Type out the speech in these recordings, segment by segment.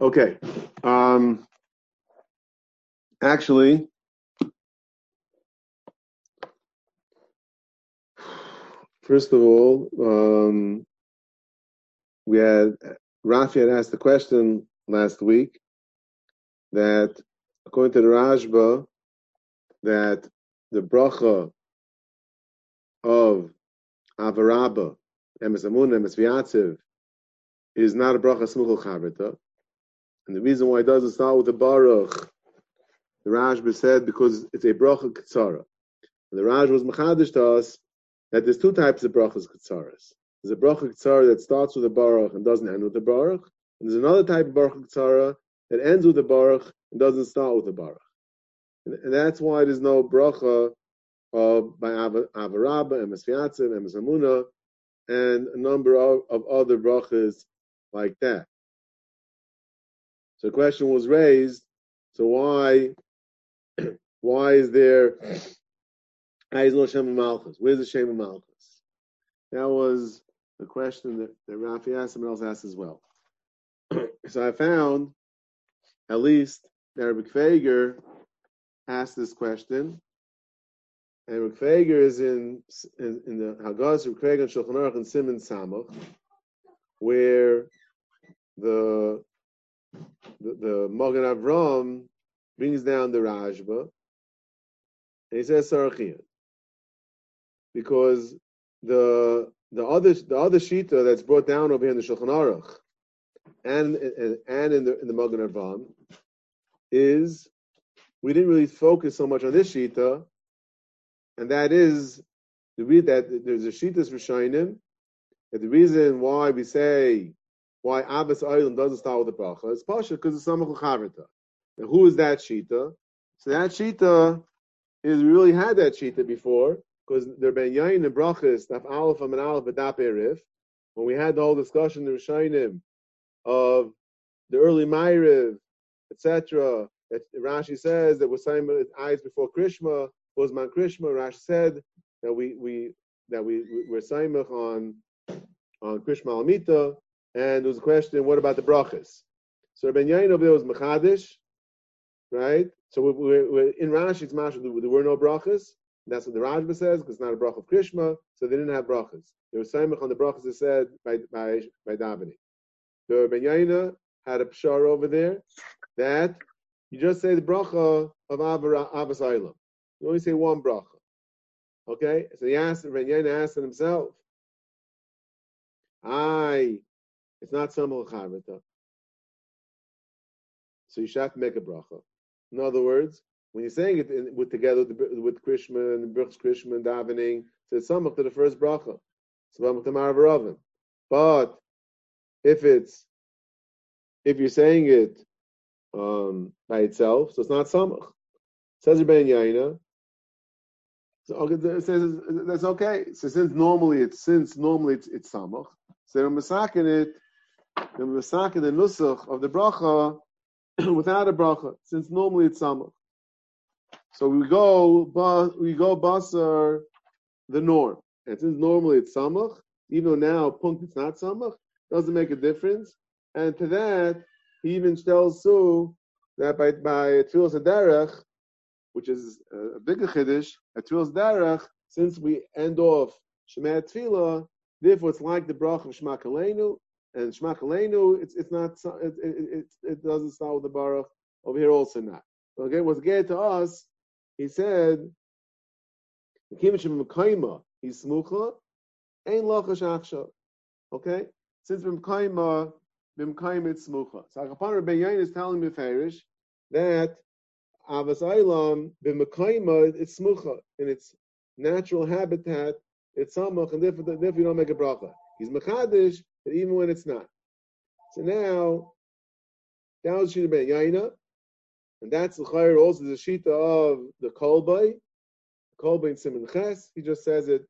Okay. Um, actually, first of all, um, we had Rafi had asked the question last week that according to the Rashba, that the bracha of Avaraba, Emes Amun, Emes is not a bracha smuchel chavrita. And the reason why it doesn't start with the baruch, the Rashba said because it's a bracha katsara. And the Raj was machadish to us that there's two types of brachas katsaras. There's a bracha katsara that starts with the baruch and doesn't end with the baruch. And there's another type of bracha katsara that ends with the baruch and doesn't start with the baruch. And, and that's why there's no bracha uh, by Avarabba, Emes Fiatziv, Emes Amuna, and a number of, of other brachas like that. So the question was raised, so why why is there is no Shem of Malchus? Where's the Shem of Malchus? That was the question that, that Rafi asked, someone else asked as well. so I found at least that Rabbi Kveger asked this question, and Rabbi is in, in, in the Hagaz Rabbi Kveger and Shulchan Aruch and Simon Samach, where the the, the Magen Avram brings down the Rashba, and he says Sarachian. Because the the other the other shita that's brought down over here in the Shulchan Aruch and and, and in the in the Magen Avram is we didn't really focus so much on this shita, and that is the read that there's a shitas rishonim that the reason why we say why Abbas Oilam doesn't start with the bracha is pasha because it's samach l'chavrita. And who is that shita? So that shita is really had that shita before because there been yain and brachas daf aleph and aleph v'dap erif when we had the whole discussion the rishonim of the early Ma'ariv, etc. Rashi says that was saying eyes before Krishma was man Krishma. Rashi said that we we that we, we were on on Krishma Alamita, and there was a question, what about the brachas? So Ben Yain over there was Mechadish, right? So we, we, we, in Rashi, it's Masha, there were no brachas. That's what the Rajba says, because it's not a brach of Krishma, so they didn't have brachas. There was Saimach on the brachas that said by by by davening. Ben Yaina had a pshar over there that you just say the bracha of Abbas Islam. You only say one bracha. Okay? So he asked, Ben Yaina asked himself, I, it's not Samal Charvita. So you should make a bracha. In other words, when you're saying it in, with together with, with Krishma and Bruch's Krishma and davening, so it's samach to the first bracha. But if it's if you're saying it um, by itself, so it's not samach. Says Ben Yaina. So okay, says that's okay. So since normally it's since normally it's, it's samach, so they're masakin it, they're masakin the nusach of the bracha without a bracha, since normally it's samach. So we go, we go basar the norm, and since normally it's samach, even though now punkt it's not samach, doesn't make a difference. And to that, he even tells Sue that by by Tfilas Derech, which is a bigger chiddush, at Tfilas Derech, since we end off Shema Tfilah, therefore it's like the brach of Shema Kalenu, and Shema it's it's not it, it, it, doesn't start with the baruch over here also not. So again, what's good to us, he said, he's smucha, ain't lachash Okay, since b'mkaima b'mkaim it's smucha. So Akapan Rabbi Yain is telling me Farish that avas aylam b'mkaima it's smucha in its natural habitat. It's samach, and therefore, therefore you don't make a bracha. He's mechadish, but even when it's not. So now, that was Shita Ben Yaina, and that's the chayr also the shita of the kolbay, kolbay in Simon Ches. He just says it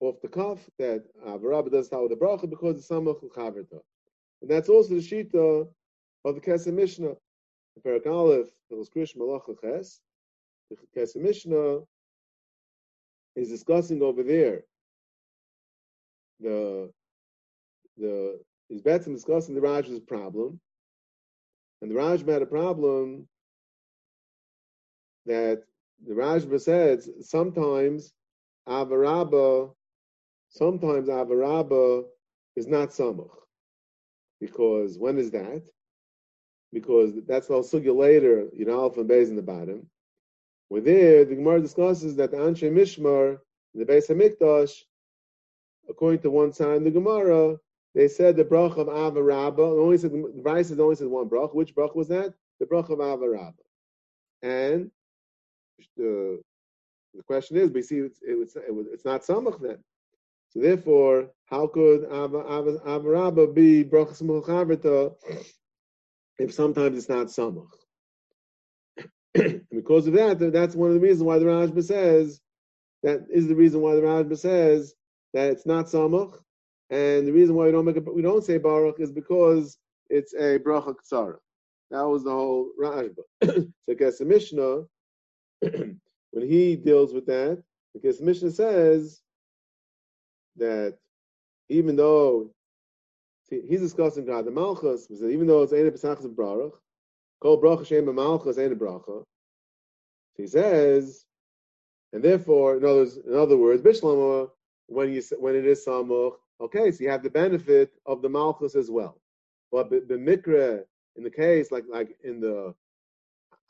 off the cuff that Avarabba does with the bracha because it's samach chaverta. And that's also the shita of the Kesef Mishnah. The Perak Aleph, it was Krish Malach Ches. The Kesef Mishnah is discussing over there the the is Betzim discussing the Raj's problem. And the Rajba had a problem that the Rajba says sometimes Avaraba, sometimes Avaraba is not Samach. Because when is that? Because that's the sugya later, you know, Alpha and Beis in the bottom. Where there, the Gemara discusses that the Anshe Mishmar, the Beis HaMikdash, according to one side in the Gemara, they said the brach of Avarabba. Only said the Vice only said one brach. Which brach was that? The brach of Avarabba. And the the question is, we see it's, it's, it's not samach then. So therefore, how could Avarabba be brachas muchavita if sometimes it's not samach? because of that, that's one of the reasons why the Rajba says that is the reason why the Rajba says that it's not samach, and the reason why we don't make a, we don't say baruch is because it's a bracha ksara. That was the whole Rajba. so, guess the Mishnah when he deals with that, because the Mishnah says that even though see, he's discussing God the Malchus, even though it's Ein Pesachas of Baruch, called Bracha Shem Malchus Ein Bracha, he says, and therefore, in other, in other words, when you when it is Samuch, okay, so you have the benefit of the Malchus as well. But the, Mikra, in the case, like like in the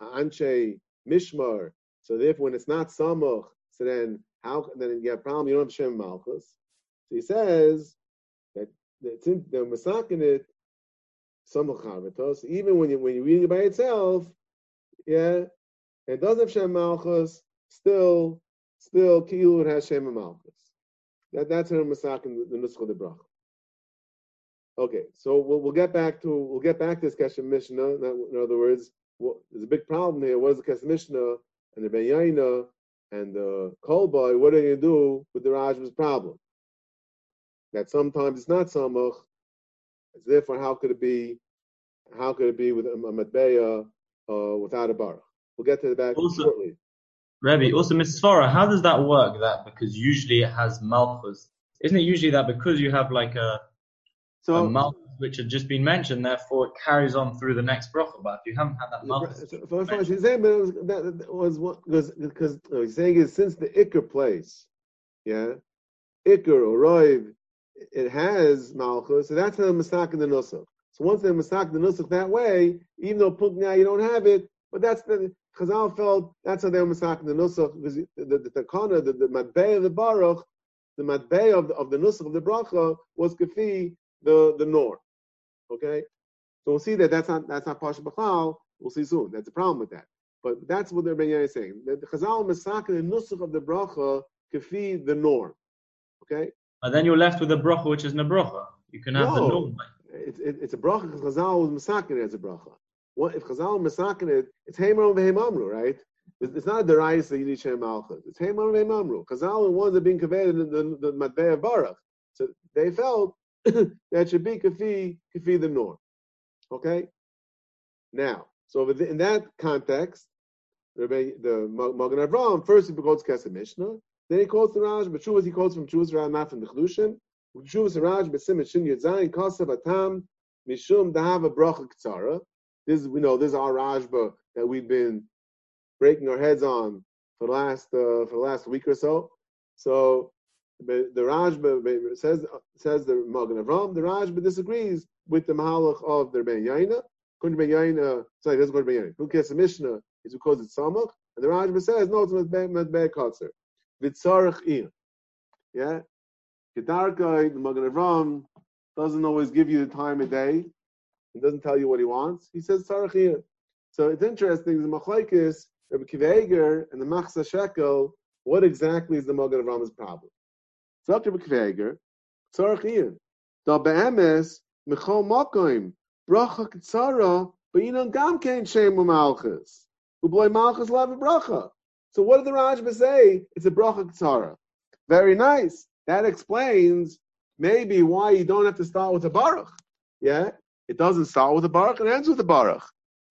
Anche Mishmar, so therefore, when it's not Samuch, so then how then you have a problem, you don't have Shem Malchus. So he says that the they're masakin it Samuch Haritos, even when you when you're reading it by itself, yeah, it doesn't have Shem Malchus, still still Kilu has Shem Malchus. That that's her masakin the Nuskha de Brach. Okay, so we'll, we'll get back to we'll get back to this Kesef Mishnah. In other words, well, there's a big problem here. What is the Kesef Mishnah? and the Ben Yaina and the Kolboy, what are you going to do with the Rajma's problem? That sometimes it's not Samach. It's therefore, how could it be? How could it be with a, a Matbeya uh, without a Baruch? We'll get to the back also, shortly. Rebbe, also Mrs. Farah, how does that work? That because usually it has Malchus. Isn't it usually that because you have like a, so, a Malchus which had just been mentioned, therefore it carries on through the next bracha. But if you haven't had that malchus, so, so, so she's saying, but was, that, that was what because because no, he's saying is since the ikr place, yeah, ikr or roiv, it has malchus, so that's the misak in the nusach. So once they're misak the nusach that way, even though pugna you don't have it, but that's the Chazal felt that's how they were misakin the nusach because the the, the, the the, matbei of the baruch, the matbei of the of the nusach of the bracha was kafi the the norm. Okay, so we'll see that that's not that's not Pasha B'chal. We'll see soon. That's a problem with that. But that's what the Ben is saying. The Chazal Masakin the Nusach of the bracha kafi the norm. Okay. And then you're left with a bracha which is a bracha. You can have no, the norm. It's, it, it's a bracha because Chazal was Masakin as a bracha. What if Chazal Masakin it? It's and Amru, right? It's, not a you need Shem Malchus. It's Heimer and Amru. Chazal and ones are being conveyed in the, the, the Matbei of Baruch. So they felt that should be kafi kafi the norm. Okay. Now, so in that context, Rabbi, the Magen Avraham first he quotes Kesef Mishnah, then he quotes the Raj, but Shuvas he quotes from Shuvas Raj, not from the Chlushin. Shuvas Raj, Besim Shin Yudzayin Kasav Atam Mishum Dahava Bracha Ktsara. This is we know this is our Rajba that we've been breaking our heads on for the last uh, for the last week or so. So the Rajba says says the Magen Avram. The Rajba disagrees with the Mahalach of the Ben Yaina. Ben Yaina. Who cares the Mishnah is because it's Samach, and the Rajba says no, it's Medbei Kotzer. Vitzarach Ir. Yeah, Kedarkai, the Magen Avram doesn't always give you the time of day. He doesn't tell you what he wants. He says Tzarach Ir. So it's interesting. The Machlaikis, Rabbi Kiveger, and the Machsa Shekel. What exactly is the Magen Avram's problem? Dr. Bekveger, Tzarech Ian. Da be'emes, Michol Makoim, Bracha Ktsara, Ba'inan Gam Kein Shem Malchus. Uboy Malchus a bracha. So what did the Rajba say? It's a bracha Ktsara. Very nice. That explains maybe why you don't have to start with a baruch. Yeah? It doesn't start with a baruch, it ends with a baruch.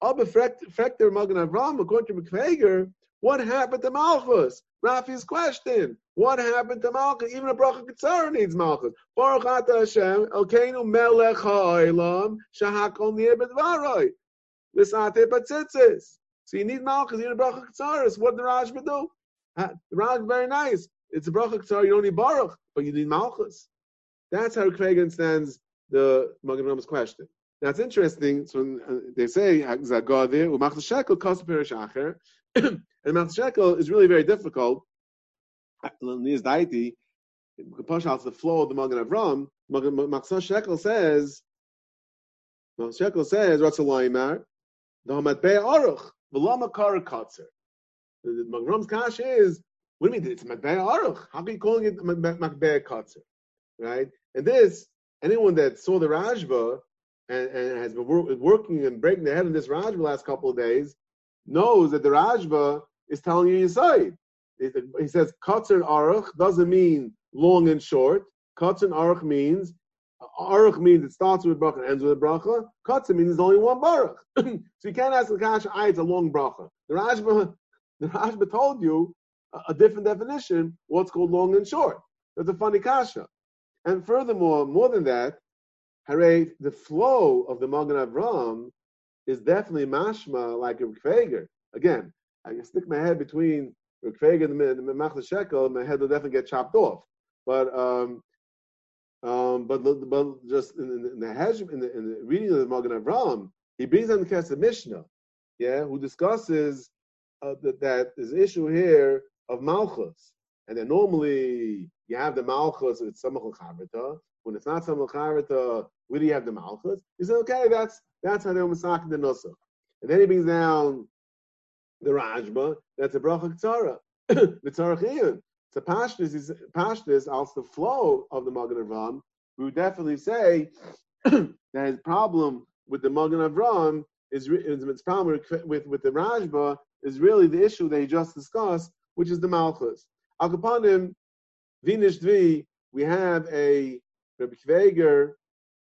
Oh, Aber Frekter Magen Avram, according to McFager, what happened to Malchus? Rafi's question. What happened to Malchus? Even a bracha Ketzara needs Malchus. Baruch Ata Hashem, Elkeinu melech ha'olam, shahakol nir b'dvaroi. L'sate batzitzis. So you need Malchus, you need a bracha Ketzaris. What did the Rashba do? The Rashba very nice. It's a bracha Ketzara, you don't need Baruch, but you need Malchus. That's how Craig stands the Magen Avram's question. It's interesting. So uh, they say Zagadir u'machzor shekel kost perish acher, and machzor shekel is really very difficult. Nias daiti, push out the flow of the Magen Avram. Machzor shekel says, Machzor shekel says, Ratzalaymar, the Hamatbei Aruch, v'lama kar katzer. The Magen Avram's kash is, what do you mean? It's Matbei Aruch. How are you calling it Matbei Katzer? Right? And this, anyone that saw the Rashba and, and has been wor- working and breaking the head in this Rajba the last couple of days knows that the Rajba is telling you side. He says Katzer and Aruch doesn't mean long and short. Katzer and Aruch means Aruch means it starts with bracha and ends with a bracha. Katzer means there's only one baruch. so you can't ask the kasha, ah, it's a long bracha. The Rajba, the Rajba told you a, a different definition, what's called long and short. That's a funny kasha. And furthermore, more than that, The flow of the Magen Avram is definitely mashma like a Kveger. Again, I can stick my head between Kveger and the, Machla Shekel, my head will definitely get chopped off. But um, um, but, but just in, in, in the Hajj, in the, in the reading of the Magen Avram, he brings on the Kesef Mishnah, yeah, who discusses uh, that, that this issue here of Malchus, and then normally you have the Malchus, it's Samachal Chavita, when it's not some Chavita, where do you have the Malchus? He said, okay, that's that's how they're Masak the Nusach. And then he brings down the Rajba, that's a Bracha Ktara, the Tzarachiyun. So Pashtus is Pashtus, also the flow of the Magen Avram, we would definitely say that his problem with the Magen Avram is, is its problem with, with the Rajba is really the issue that he just discussed, which is the Malchus. Al Kapanim, Vinish Dvi, we have a Rabbi Kveger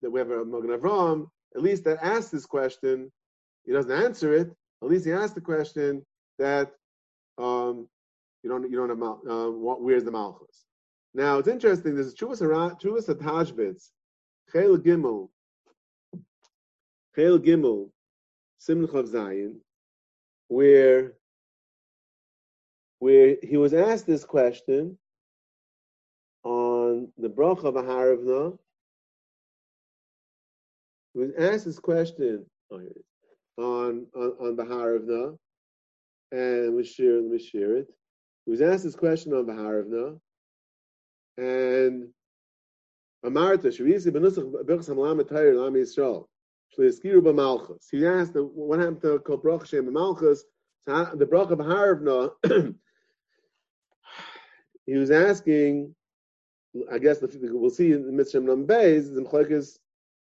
that we have a Magen Avram, at least that asked this question, he doesn't answer it. At least he asked the question that um, you don't you don't have uh, what, where's the Malchus. Now it's interesting. There's Chuvas Chuvas Atashbitz, Chel Gimel, Chel Gimel, Simon Chav Zayin, where where he was asked this question on the bracha of Aharavna was asked this question oh, on, on, on Baharavna, and we share, let me share it. He was asked this question on Baharavna, and Amarta, Shavisi Benusach Birchas Hamalam Atayr Lam Yisrael. Shleiskiru B'Malchus. He asked what happened to Kol Brach Shem Malchus. Uh, the Brach of Haravna, he was asking, I guess the, we'll see in the Mitzvah Nam Beis, the Mchoikis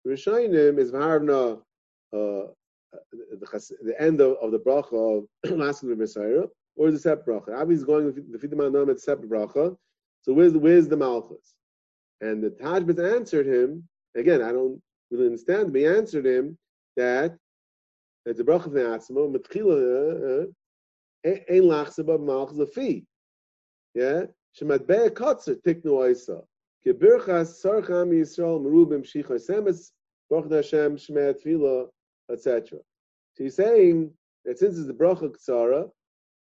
Rishonim is Vaharvna, uh, the, the end of, of the bracha of the Messiah, or it separate bracha? Abi is going the Fidaman Nam it's separate bracha. So where's the where's the Malchus? And the Tajbet answered him. Again, I don't really understand, but he answered him that it's a bracha of the Atzma, Matchila, Ein Malchus a fee. Yeah? Shemat Be'er Kotzer, Tiknu Oisa. Kebirchas Sarcham Yisrael Merubim Shicha Semes Baruch Hashem Shmei etc. So he's saying that since it's the bracha ksara,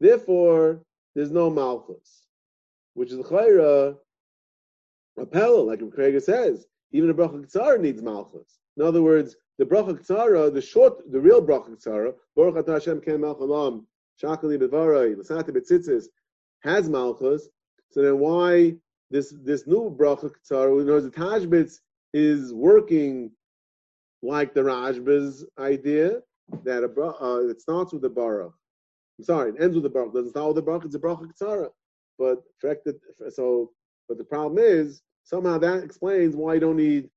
therefore there's no malchus, which is chayra a pella, like Craig says. Even a bracha ksara needs malchus. In other words, the bracha ksara, the short, the real bracha ksara, Baruch Hashem Ken Malchalam Shakali Bevarai Lasati Betzitzis has malchus. So then why this this new bracha tzara, we know the Tajbitz is working like the Rajba's idea that a uh, it starts with the baruch. I'm sorry, it ends with the baruch. It doesn't start with the baruch. It's a bracha tzara. But so, but the problem is somehow that explains why you don't need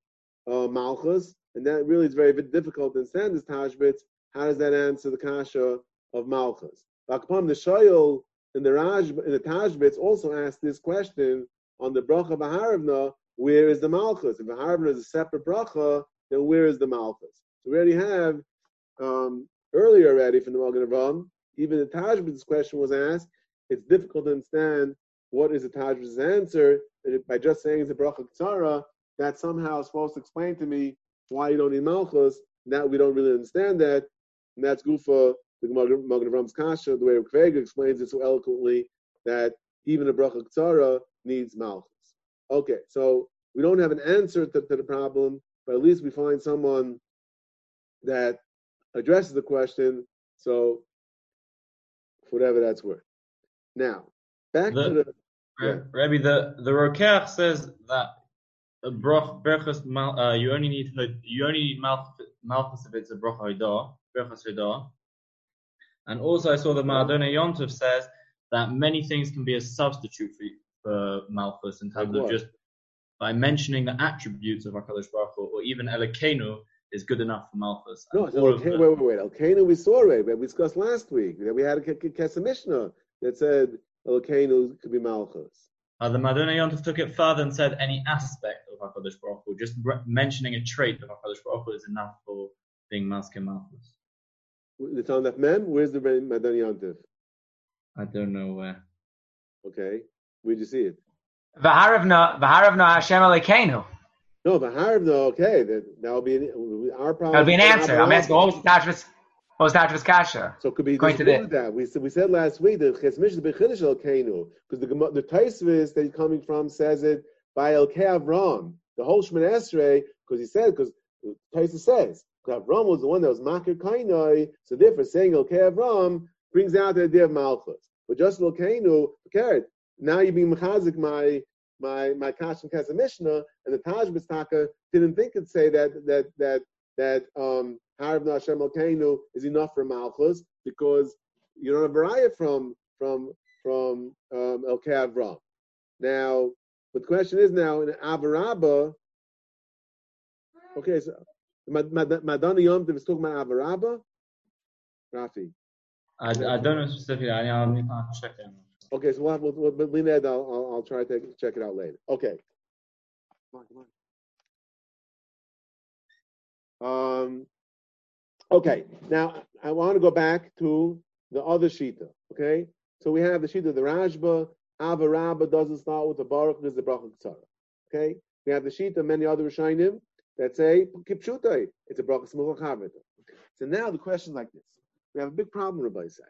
uh, malchus, and that really is very difficult to understand this Tajbitz. How does that answer the kasha of malchus? The Shoyal in the Raj the Tajbitz also asked this question on the bracha Baharavna, where is the Malchus? If Baharavna is a separate bracha, then where is the Malchus? So we already have um, earlier already from the Magen Avraham. Even the Tajbid's question was asked. It's difficult to understand what is the Tajbid's answer by just saying it's a bracha tzara. That somehow is supposed to explain to me why you don't need malchus. Now we don't really understand that, and that's Gufa the Magen Avram's kasha. The way Kvega explains it so eloquently that even a bracha tzara needs malchus. Okay, so we don't have an answer to, to the problem, but at least we find someone that addresses the question. So, whatever that's worth. Now, back the, to the. Yeah. Rabbi, the the Rokach says that a broch berachas uh, you only need you only need malchus if it's a broch berachas haidah. And also, I saw that Ma'adonai Yontov says that many things can be a substitute for, for malchus in terms like of just by mentioning the attributes of Hakadosh Baruch Hu, or even Elokeinu is good enough for Malchus. No, so wait, wait, wait, wait. Elokeinu we saw already. We discussed last week that we had a Kesef Mishnah that said Elokeinu could be Malchus. Uh, the Madonna Yontov took it further and said any aspect of Hakadosh Baruch Hu, just re- mentioning a trait of Hakadosh Baruch Hu is enough for being Maskim Malchus. The time that mem, where's the Madonna Yontov? I don't know where. Okay, where'd you see it? V'haravna, v'haravna Hashem Elokeinu. No, v'haravna. Okay, that that'll be an, our problem. That'll be an answer. I'm asking what was the Tashvis, what was Tashvis Kasha? So it could be going to that. We said we said last week that Chesmish is bechiddush Elokeinu because the the Taisvis that he's coming from says it by Elkei Avram. The whole Shemon Esrei because he said because Taisvis says Avram was the one that was Makir Kainoi, so therefore saying Elkei Avram brings out the idea of Malchus. But just Elokeinu, okay, now you're being mechazik my my my kash and Kesef Mishnah, and the Taj Bistaka didn't think it'd say that that that that um Harav Nashem Elkeinu is enough for Malchus because you don't have variety from from from um, El Avram. Now, but the question is now in Avaraba. Okay, so Madonna Yom Tov is talking about Avarabba. Rafi. I, I don't know specifically. I, I'll need to check in. Okay, so we'll, have, we'll, we'll leave that. I'll, I'll, I'll try to check it out later. Okay. Come on, come on. Um, okay, now I want to go back to the other Shita. Okay, so we have the Shita, the Rashba, Avarabba doesn't start with the Baruch, there's the Baruch Tzara. Okay, we have the Shita, many other Rishainim that a Kipshutai, it's a Baruch Smuch So now the question is like this: We have a big problem, Rabbi say,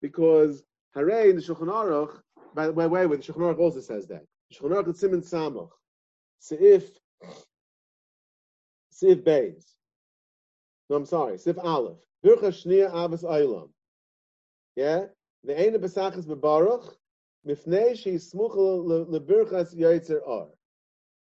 because Hare in the Shulchan Aruch, by the way, way, the Shulchan Aruch also says that. The Shulchan Aruch Simon Samach, Seif, Seif Beis. No, I'm sorry, Seif Aleph. Bircha Shnia Avos Eilam. Yeah? The Eine Besachas Bebaruch, Mifnei Shi Smuch Lebirchas Yaitzer Ar.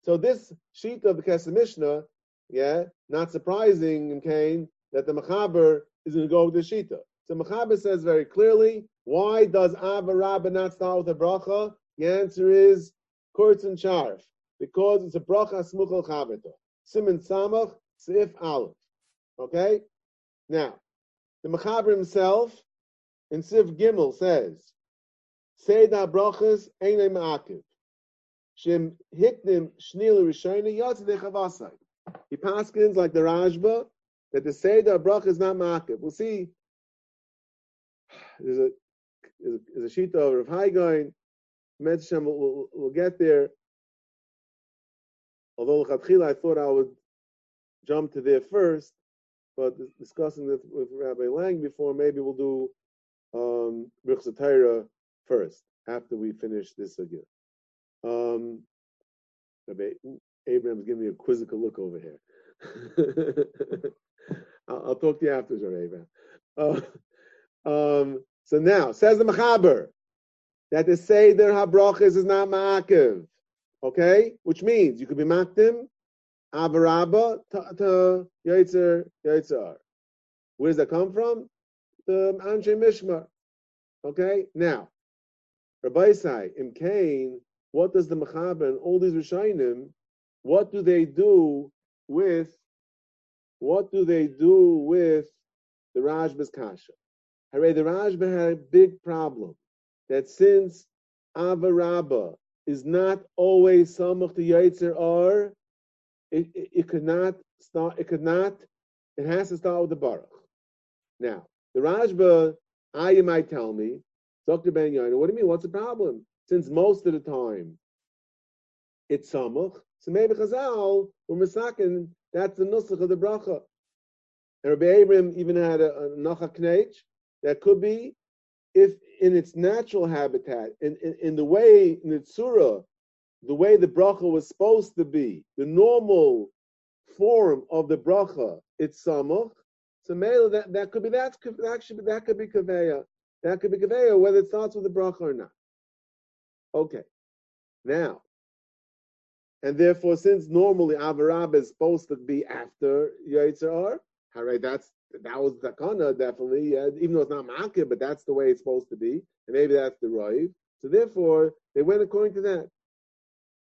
So this sheet of the Kesef Mishnah, yeah, not surprising in Cain that the Mechaber is going to go with the Shita. So Mechaber says very clearly, why does Avarabba not start with a bracha? The answer is Kurtz and Sharf, because it's a bracha smuchal chavita. Simon Samach, Sif Aleph. Okay? Now, the Mechaber himself in Sif Gimel says, Say da brachas eine ma'akiv. Shem hiknim shnil rishayna. He paskins like the Rashba that the Seder bracha is not ma'akiv. We'll see there's a there's a sheet of Rav Haigain. Metzshem will will we'll get there. Although I thought I would jump to there first, but discussing this with Rabbi Lang before, maybe we'll do um, first after we finish this again. Um, Abraham's giving me a quizzical look over here. I'll, I'll, talk to you after, Rabbi Abraham. Uh, um, so now, says the Mechaber, that the Seder HaBrachas is not Ma'akiv. Okay? Which means you could be Makdim, Avarabba, to Yaitzer, Yaitzer. Where does that come from? The Anshe Mishmar. Okay? Now, Rabbi Sai, in Cain, what does the Mechaber and all these Rishainim, what do they do with, what do they do with the Rashba's Kasha? Hooray, the Rashba had a big problem that since Avarabba is not always Samach to Yaitzer Ar, it, it, it, could not start, it could not, it has to start with the Baruch. Now, the Rashba, I you might tell me, Dr. Ben Yaina, what do you mean? What's the problem? Since most of the time it's Samuch, so maybe Chazal or Masakin, that's the Nusach of the Bracha. And Rabbi Abraham even had a, a Nacha Knech that could be if in its natural habitat, in, in, in the way, in the way the bracha was supposed to be, the normal form of the bracha, it's samuch. So male, that, that could be that that should that could be kaveya. That could be kaveya, whether it starts with the bracha or not. Okay. Now, and therefore, since normally Avarab is supposed to be after Yitzhar, right, that's that was the kana definitely, yeah, even though it's not makir, but that's the way it's supposed to be, and maybe that's the right. So therefore, they went according to that.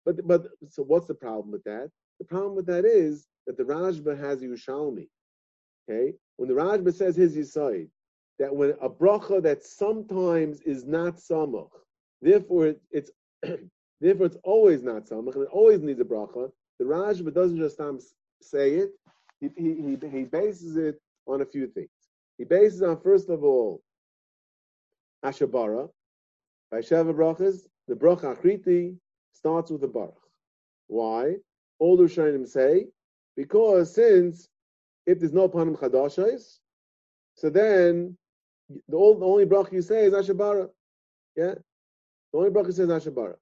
But but so what's the problem with that? The problem with that is that the Rashba has Yushalmi. Okay, when the Rashba says his Yisoid, that when a bracha that sometimes is not samach, therefore it, it's therefore it's always not samach and it always needs a bracha. The Rashba doesn't just um, say it; he, he, he, bases it on a few things. He bases on first of all Ashabara by Sheva brachas. The bracha Achriti starts with a baruch. Why? All the Rishonim say because since if there's no panim chadashos, so then the, old, the only bracha you say is ashabara. Yeah, the only bracha says ashabara.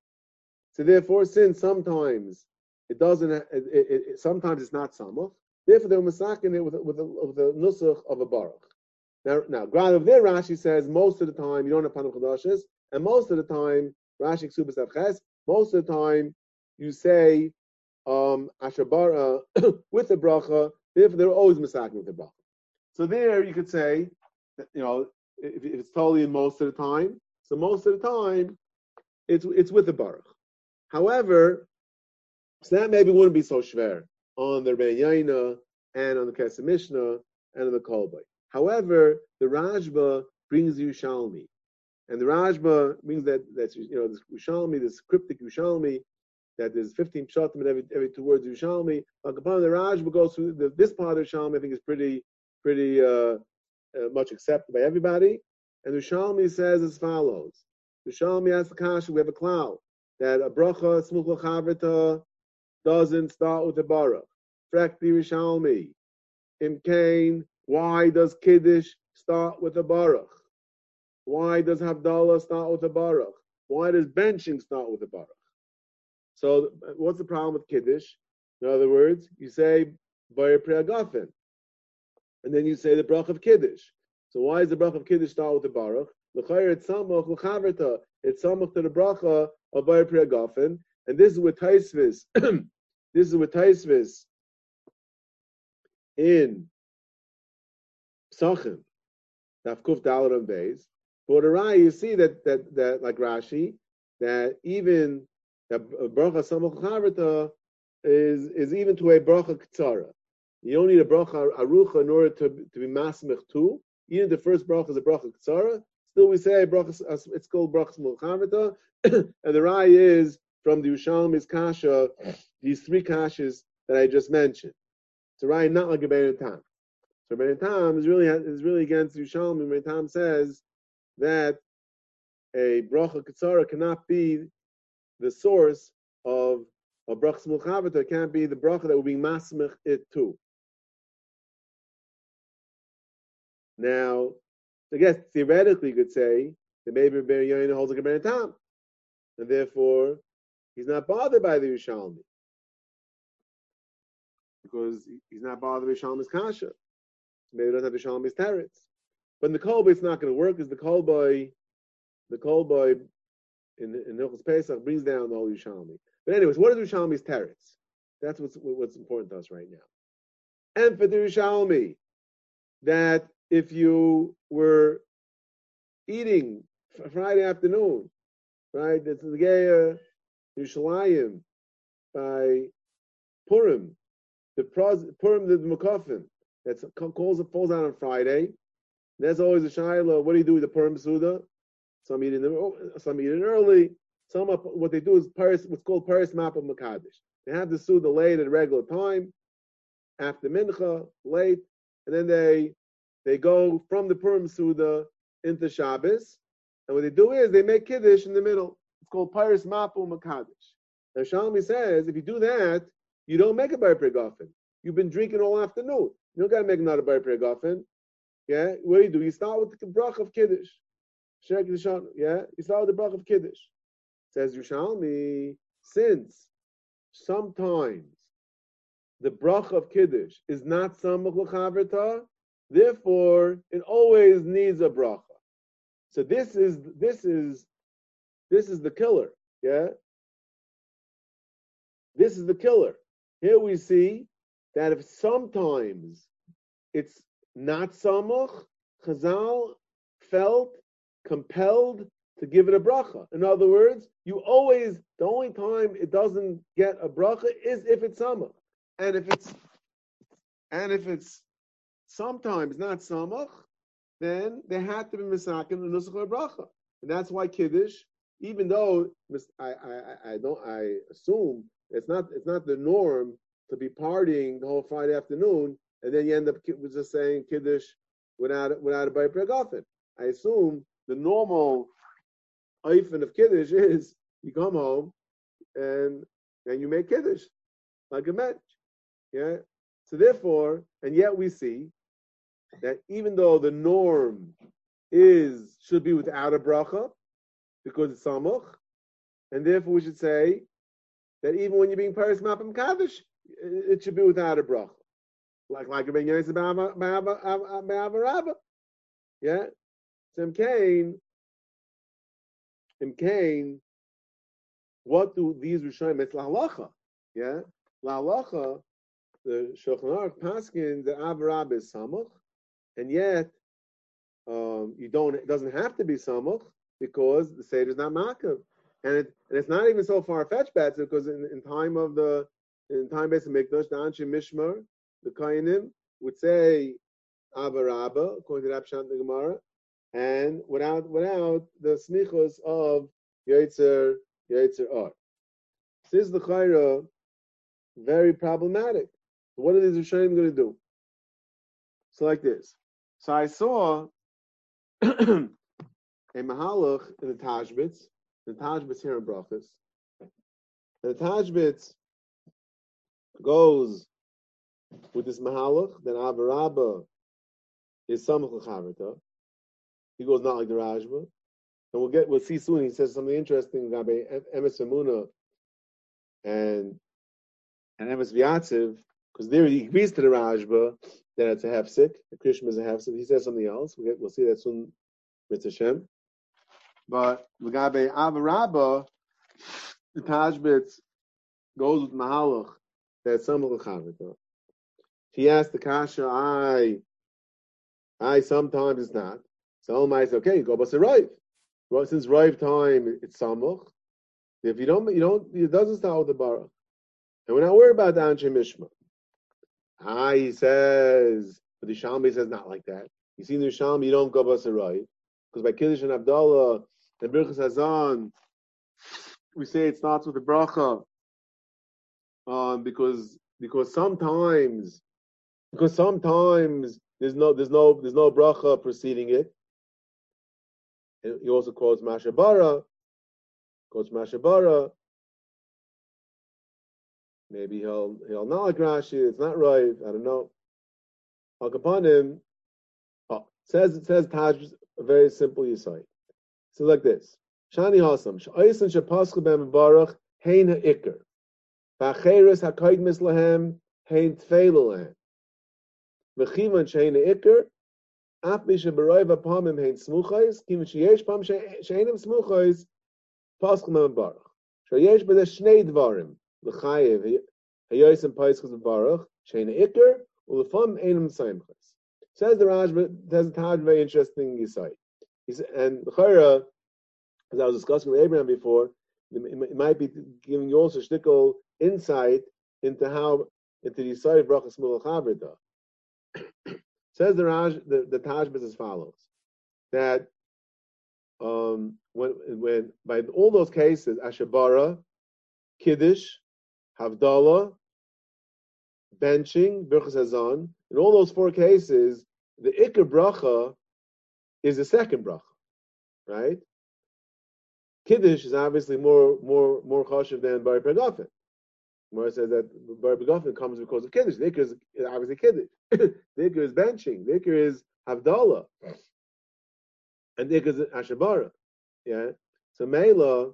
So therefore, since sometimes it doesn't, it, it, it, sometimes it's not samach. Therefore, they're masaking it with with a nusach of a baruch. Now, now, of there, Rashi says most of the time you don't have panim chadashos, and most of the time Rashi ksubas avches. Most of the time you say um, Ashabara with the bracha, therefore they're always masakin with the bracha. So there you could say, that, you know, if, if, it's totally in most of the time, so most of the time it's it's with the baruch. However, so that maybe wouldn't be so schwer on the Yaina and on the Kesef Mishnah and on the Kolbay. However, the Rashba brings you Shalmi. And the Rashba brings that that's you know this Ushalmi, this cryptic Ushalmi, that there's 15 pshatim in every every two words Yerushalmi. Like upon the Rashba goes through the, this part of Yerushalmi, I think is pretty pretty uh, uh, much accepted by everybody. And the Yerushalmi says as follows: Yerushalmi asks the kasha, we have a cloud that a bracha smuch chavita doesn't start with a baruch. Frekti Yerushalmi. Im Kain, why does Kiddush start with a baruch? Why does Havdalah start with a baruch? Why does benching start with a baruch? So what's the problem with Kiddush? In other words, you say Bayer and then you say the Brach of Kiddush. So why is the Brach of Kiddush start with the Baruch? It's Samach l'chaverta. It's Samach to the Bracha of Bayer Priagafen, and this is with Taisvis. this is with Taisvis in Psachim, Nafkuf Dalar and Beis. For the Rai, you see that that that like Rashi, that even that bracha samach charita is is even to a bracha ktsara. You don't need a bracha arucha in order to, to be masmich too. Even the first bracha is a bracha ktsara. Still, we say. Uh, it's called bracha samach charita, and the rai is from the Yerushalmi's kasha. These three kashas that I just mentioned. It's a rai not like a ben. So ben is really is really against Yerushalmi. Ben tam says that a bracha ktsara cannot be the source of a brachas mulchavita it can't be the bracha that will be masmich it too. Now, I guess theoretically you could say that maybe Ben Yaina holds like a Ben Tam, and therefore he's not bothered by the Yerushalmi because he's not bothered by Yerushalmi's kasha. Maybe he doesn't have Yerushalmi's teretz. But in the kolboy, it's not going to work because the kolboy, the kolboy in in Hilchos Pesach brings down the whole Yerushalmi. But anyways, what is Yerushalmi's teretz? That's what's what's important to us right now. And for the Yerushalmi, that if you were eating Friday afternoon, right? That's the Geya Yerushalayim by Purim, the pros, Purim the Makafim. That calls falls out on Friday. There's always a shaila. What do you do with the Purim Suda? Some eat it, oh, some eat it early. Some what they do is Paris, what's called Paris Map of Makadish. They have the Suda late at a regular time, after Mincha, late, and then they they go from the Purim Suda into Shabbos, and what they do is they make Kiddush in the middle. It's called Paris Mapu Makadish. Now Shalmi says, if you do that, you don't make a Bar Pregofen. You've been drinking all afternoon. You don't got to make another Bar Pregofen. Yeah, what do you do? You start with the brach of Kiddush. Yeah, you start with the brach of Kiddush. Says Yerushalmi, since sometimes the brach of Kiddush is not samach l'chaverta, therefore it always needs a bracha. So this is this is this is the killer. Yeah, this is the killer. Here we see that if sometimes it's not samach, Chazal felt compelled to give it a bracha. In other words, you always the only time it doesn't get a bracha is if it's samach, and if it's and if it's sometimes not samach, then they had to be misakin the nusach bracha, and that's why kiddush. Even though I, I, I don't I assume it's not it's not the norm to be partying the whole Friday afternoon, and then you end up just saying kiddush without without a bayit I assume the normal oifen of kiddush is you come home and and you make kiddush like a match. Yeah. So therefore, and yet we see that even though the norm is should be without a bracha because it's samuch, and therefore we should say that even when you're being paris mapim kaddish, it should be without a bracha, like like a ben yosef Yeah. So in Cain, in Cain, what do these Rishonim? It's lahalacha. Yeah, lahalacha. The Shulchan Aruch paskin the avarab is samuch, and yet um, you don't. It doesn't have to be samuch because the seder is not makav, and, it, and it's not even so far fetched, because in, in time of the in time based Mikdash, the Anshe Mishmar, the Kainim would say Avaraba, according to Rabshan the Gemara, and without without the smichos of Yetzer Yetzer Ar. This is the Chayra very problematic. What are these Rishonim going to do? So like this. So I saw a Mahalach in the Tashbitz, the Tashbitz here in Brachas. The Tashbitz goes with this Mahalach that Avarabba is Samach L'Chavita. He goes not like the Rajba. And we'll get we'll see soon. He says something interesting about Emes Amuna and and Emes Vyatziv, because there he agrees to the Rajba that it's a hefsik. The Krishma is a hefsik. He says something else. We'll, get, we'll see that soon. With Hashem. But Lagabe Avarabba, the Tashbitz goes with Mahalach that some of the He asked the Kasha, I I sometimes it's not. So say, okay, go but rive. Well, since rive time it's samuch. If you don't, you don't, it doesn't start with the baruch. And we're not worried about the Anshe Mishma. Ah, he says, but the Shalmi says not like that. You see in the Shalmi, you don't go rive. Because by Kiddush and Havdalah and Birchas Hazan, we say it starts with the bracha. Um, because because sometimes because sometimes there's no there's no there's no bracha preceding it. He also quotes Mashabara, quotes Mashabara. Maybe he'll he'll not like Rashi. It's not right. I don't know. Al Kapanim oh, says it says Taj a very simple yisai. So like this: Shani Hasam Shaisin Shapascha Ben Baruch Hein Ha'Ikr Vacheres Hakaid Mislahem Hein Tfeilahem V'Chivan Shein Ha'Ikr Af Misha Beroy V'Pamim Hein Smuchais Kim Sheyesh Pam Sheinim Smuchais Pascha Ben Baruch Sheyesh B'Zeh Shnei Dvarim l'chayev hayosim paiskos v'baruch shein ikker ulefam enim saimches. Says the Rajba, says the Taj, very interesting insight. And the Chayra, as I was discussing with Abraham before, it might be giving you also shtickle insight into how into the side of brachas mulachavita. Says the Raj, the, the Tajbis as follows: that um, when when by all those cases, ashabara, kiddush, Havdalah, benching, Birchas Hazan, in all those four cases, the ikar bracha is the second bracha, right? Kiddush is obviously more more more chashiv than Bar Pegafen. Gemara says that Bar Pegafen comes because of Kiddush. The ikar is obviously Kiddush. the ikar is benching. The ikar is Havdalah. And the ikar is Ashabara. Yeah. So Mela,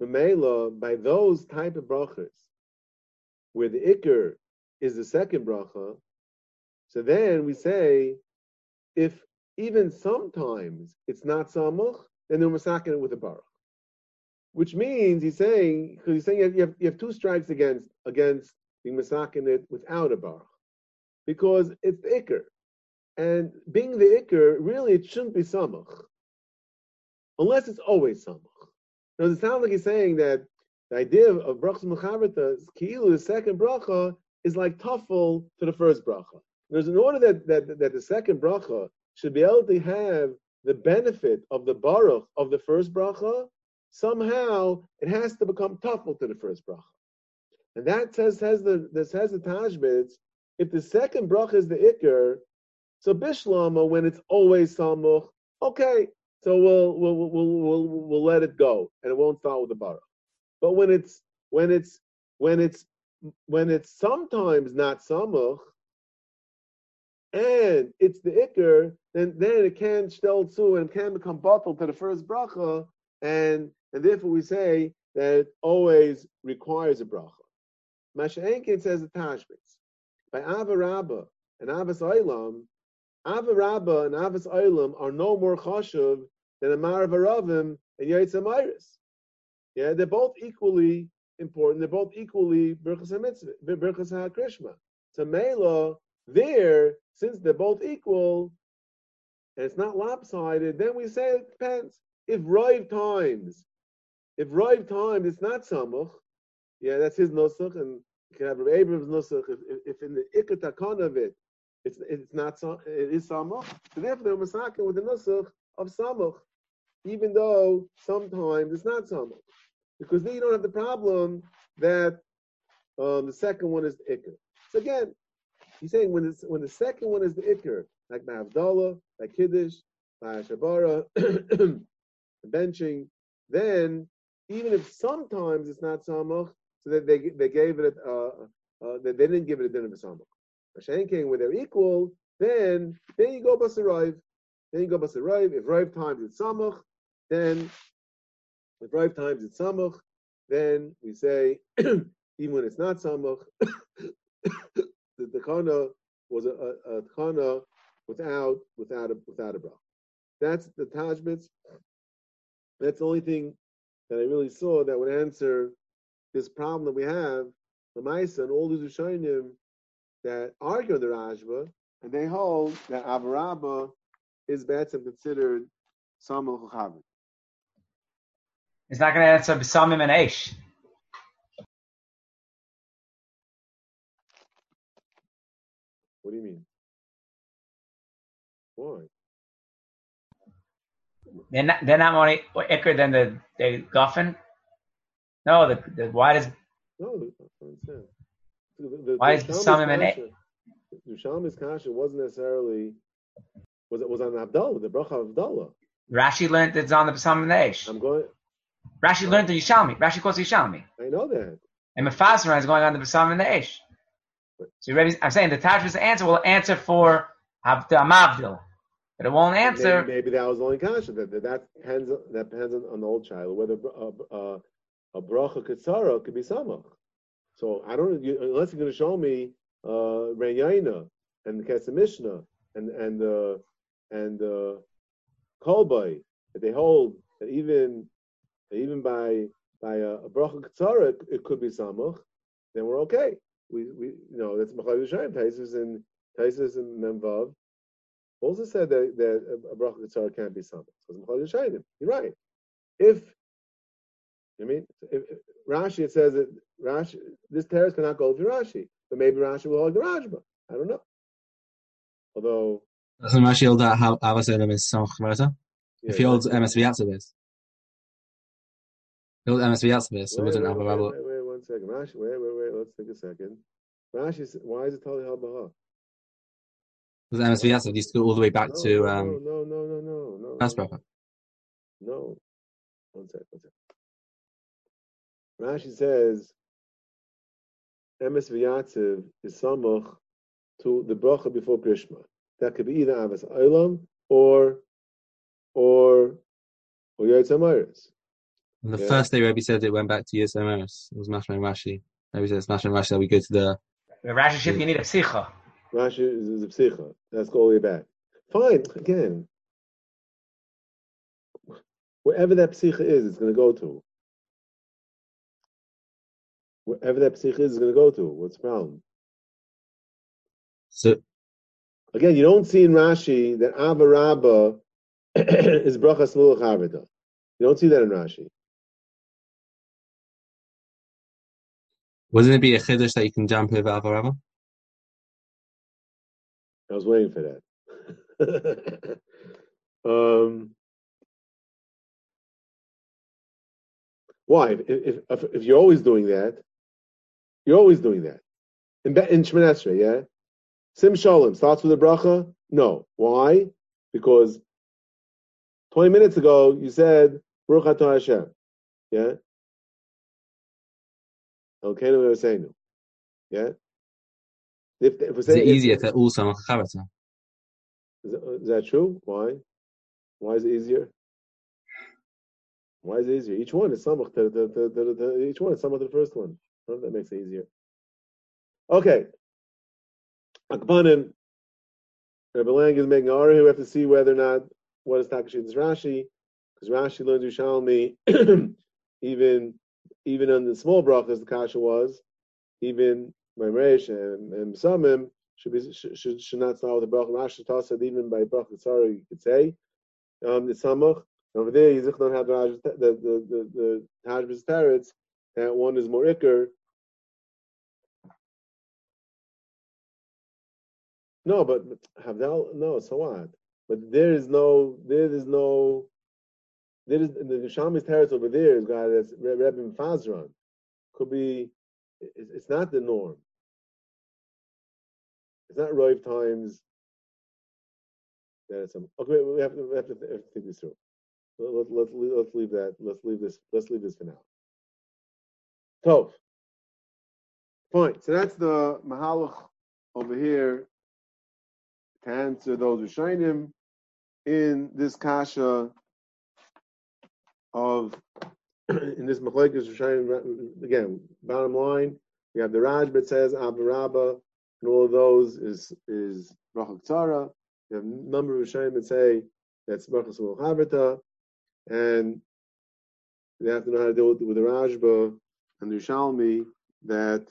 Mela, by those type of brachas, where the ikar is the second bracha, so then we say, if even sometimes it's not samuch, then they're masakin it with a baruch. Which means he's saying, because he's saying you have, you have two strikes against against being masakin it without a baruch. Because it's the ikr. And being the ikr, really it shouldn't be samuch. Unless it's always samuch. Now it sounds like he's saying that the idea of, brachas mechavrita, ki'ilu, the second bracha, is like tuffle to the first bracha. There's an order that, that, that the second bracha should be able to have the benefit of the baruch of the first bracha, somehow it has to become tuffle to the first bracha. And that says, says the this says the Tashbitz, if the second bracha is the ikr, so bishlama when it's always samuch, okay, so we'll we'll, we'll we'll we'll let it go and it won't start with the baruch. But when it's when it's when it's when it's sometimes not samuch, and it's the ikr, then then it can stel to and can become bottled to the first bracha, and and therefore we say that it always requires a bracha. Masha'enkin says the Tashbitz. By Avarabba and Avas Oilam, Avarabba and Avas Oilam are no more chashuv than a Marav and Yaitz Amiris. Yeah, they're both equally important. They're both equally Birchas HaMitzvah, Birchas HaKrishma. So Mela, there, since they're both equal, and it's not lopsided, then we say it depends. If Rive times, if Rive times, it's not Samuch, yeah, that's his Nusach, and you can have Abraham's Nusach, if, if, in the Ikatakon of it, it's it's not it is Samuch, so therefore they're Masakin with the Nusach of Samuch, even though sometimes it's not Samuch. Because then you don't have the problem that um, the second one is the Ikr. So again, He's saying when it's when the second one is the ikr, like Ma'avdallah, like Kiddush, Shabara, benching, then even if sometimes it's not samach, so that they they gave it uh, uh, they didn't give it a din of a samach. Mashenking where they're equal, then then you go basariv. Then you go basariv. If rive times it's samach, then if rive times it's samach, then we say even when it's not samach, the, the kana was a, a, a without without a without a bra. That's the Tashbitz. That's the only thing that I really saw that would answer this problem that we have. The Maisa and all these Rishonim that argue the Rashba, and they hold that Avarabba is better considered Samuel Chachavim. It's not going to answer B'samim and Eish. What do you mean? Why? They're not, they're not more ikr than the, the Guffin? No, the, the why does No, I understand. The, the, Why the is Samim and kasha- The Shammai's kasha wasn't necessarily was it was on Havdalah, the bracha of Havdalah. Rashi learned it's on the B'samim and Eish. I'm going. Rashi learned the Yishalmi. Rashi quotes Yishalmi. I know that. And Mefasra is going on the B'samim and the Eish. So? I'm saying the Tashbit's answer will answer for Mavdil. But it won't answer. Maybe, maybe that was the only kasha. That, that that depends. That depends on, on the old child whether a, a, a bracha katsara could be samach. So I don't you, unless you're going to show me uh, and the Kesef Mishnah and and uh, and uh, Kolbai that they hold that even even by by a, a bracha katsara it, it could be samach. Then we're okay. We we you know that's Machal Yishayim Taisus and Taisus and Memvav also said that, that a bracha katsara can't be samach because Machal Yishayim. You're right. If I mean, if, if Rashi it says that Rashi this terrace cannot go to Rashi, but maybe Rashi will hold the Rajma. I don't know. Although Doesn't Rashi hold that how Avasalam is Samach? If he holds MSV Yatzavus. He holds MSV Yatzavus, so Wait, wouldn't wait, have a wait, wait, wait, one second. Rashi, wait, wait, wait. Let's take a second. Rashi, why is it totally held baha? Because Emes V'Yatzav used to go all the way back no, to um, no, no, no, no, no. first no. bracha. No. One sec, one sec. Rashi says, Emes v'yatziv is samuch to the bracha before Krishma. That could be either Avas Olam or or or Yotz Amaris. And the Yeah. first day Rebbe said it went back to Yis Emes. It was Mashma and Rashi. Rebbe said it's Mashma and Rashi that we go to the The Rashi shit, you need a psicha. Rashi is, is a psicha. That's go all the way back. Fine, again. Wherever that psicha is, it's going to go to. Wherever that psicha is, it's going to go to. What's the problem? so Again, you don't see in Rashi that Avarabba is bracha smulach harvida. You don't see that in Rashi. Wouldn't it be a chiddush that you can jump over Avarabba? I was waiting for that. um, why? If, if, if, you're always doing that, you're always doing that. In, in yeah? Sim Shalom starts with a bracha? No. Why? Because 20 minutes ago you said, Baruch Hashem. Yeah? Okay, no, we're saying no. Yeah? If, if we're Is it saying easier to also make a character? is that true? Why? Why is it easier? Why is it easier? Each one is samach to, to, to, to, to, each one is samach to the first one. I don't know if that makes it easier. Okay. Akbanim. Rabbi Lang is making our. We have to see whether or not what is Takashit's Rashi, because Rashi learned Yerushalmi even even on the small brachas the kasha was even Maimesh and, and Samim should be should, should, not start with the bracha. Rashi taught that even by bracha sorry you could say um, the samach over there Yizich don't have the the the the, the Teretz that one is more ikr. No, but Havdal, no, so what? But there is no, there is no, there is the Shami's Teretz over there is got as Rebbe Fazran. Could be, it's, not the norm. It's not Roiv times. That some, okay, we have to, we have to, have to think this through. Let, let, let's, leave, let's leave that. Let's leave this. Let's leave this for now. Tov. Fine. So that's the Mahalach over here to answer those who shine him in this kasha of in this machlekes. Again, bottom line, we have the Raj that says Abarabba, and all of those is is Rachel Tzara. We have a number of Rishayim that say that's Rachel Smol and they have to know how to deal with, with the Rashba and the Shalmi that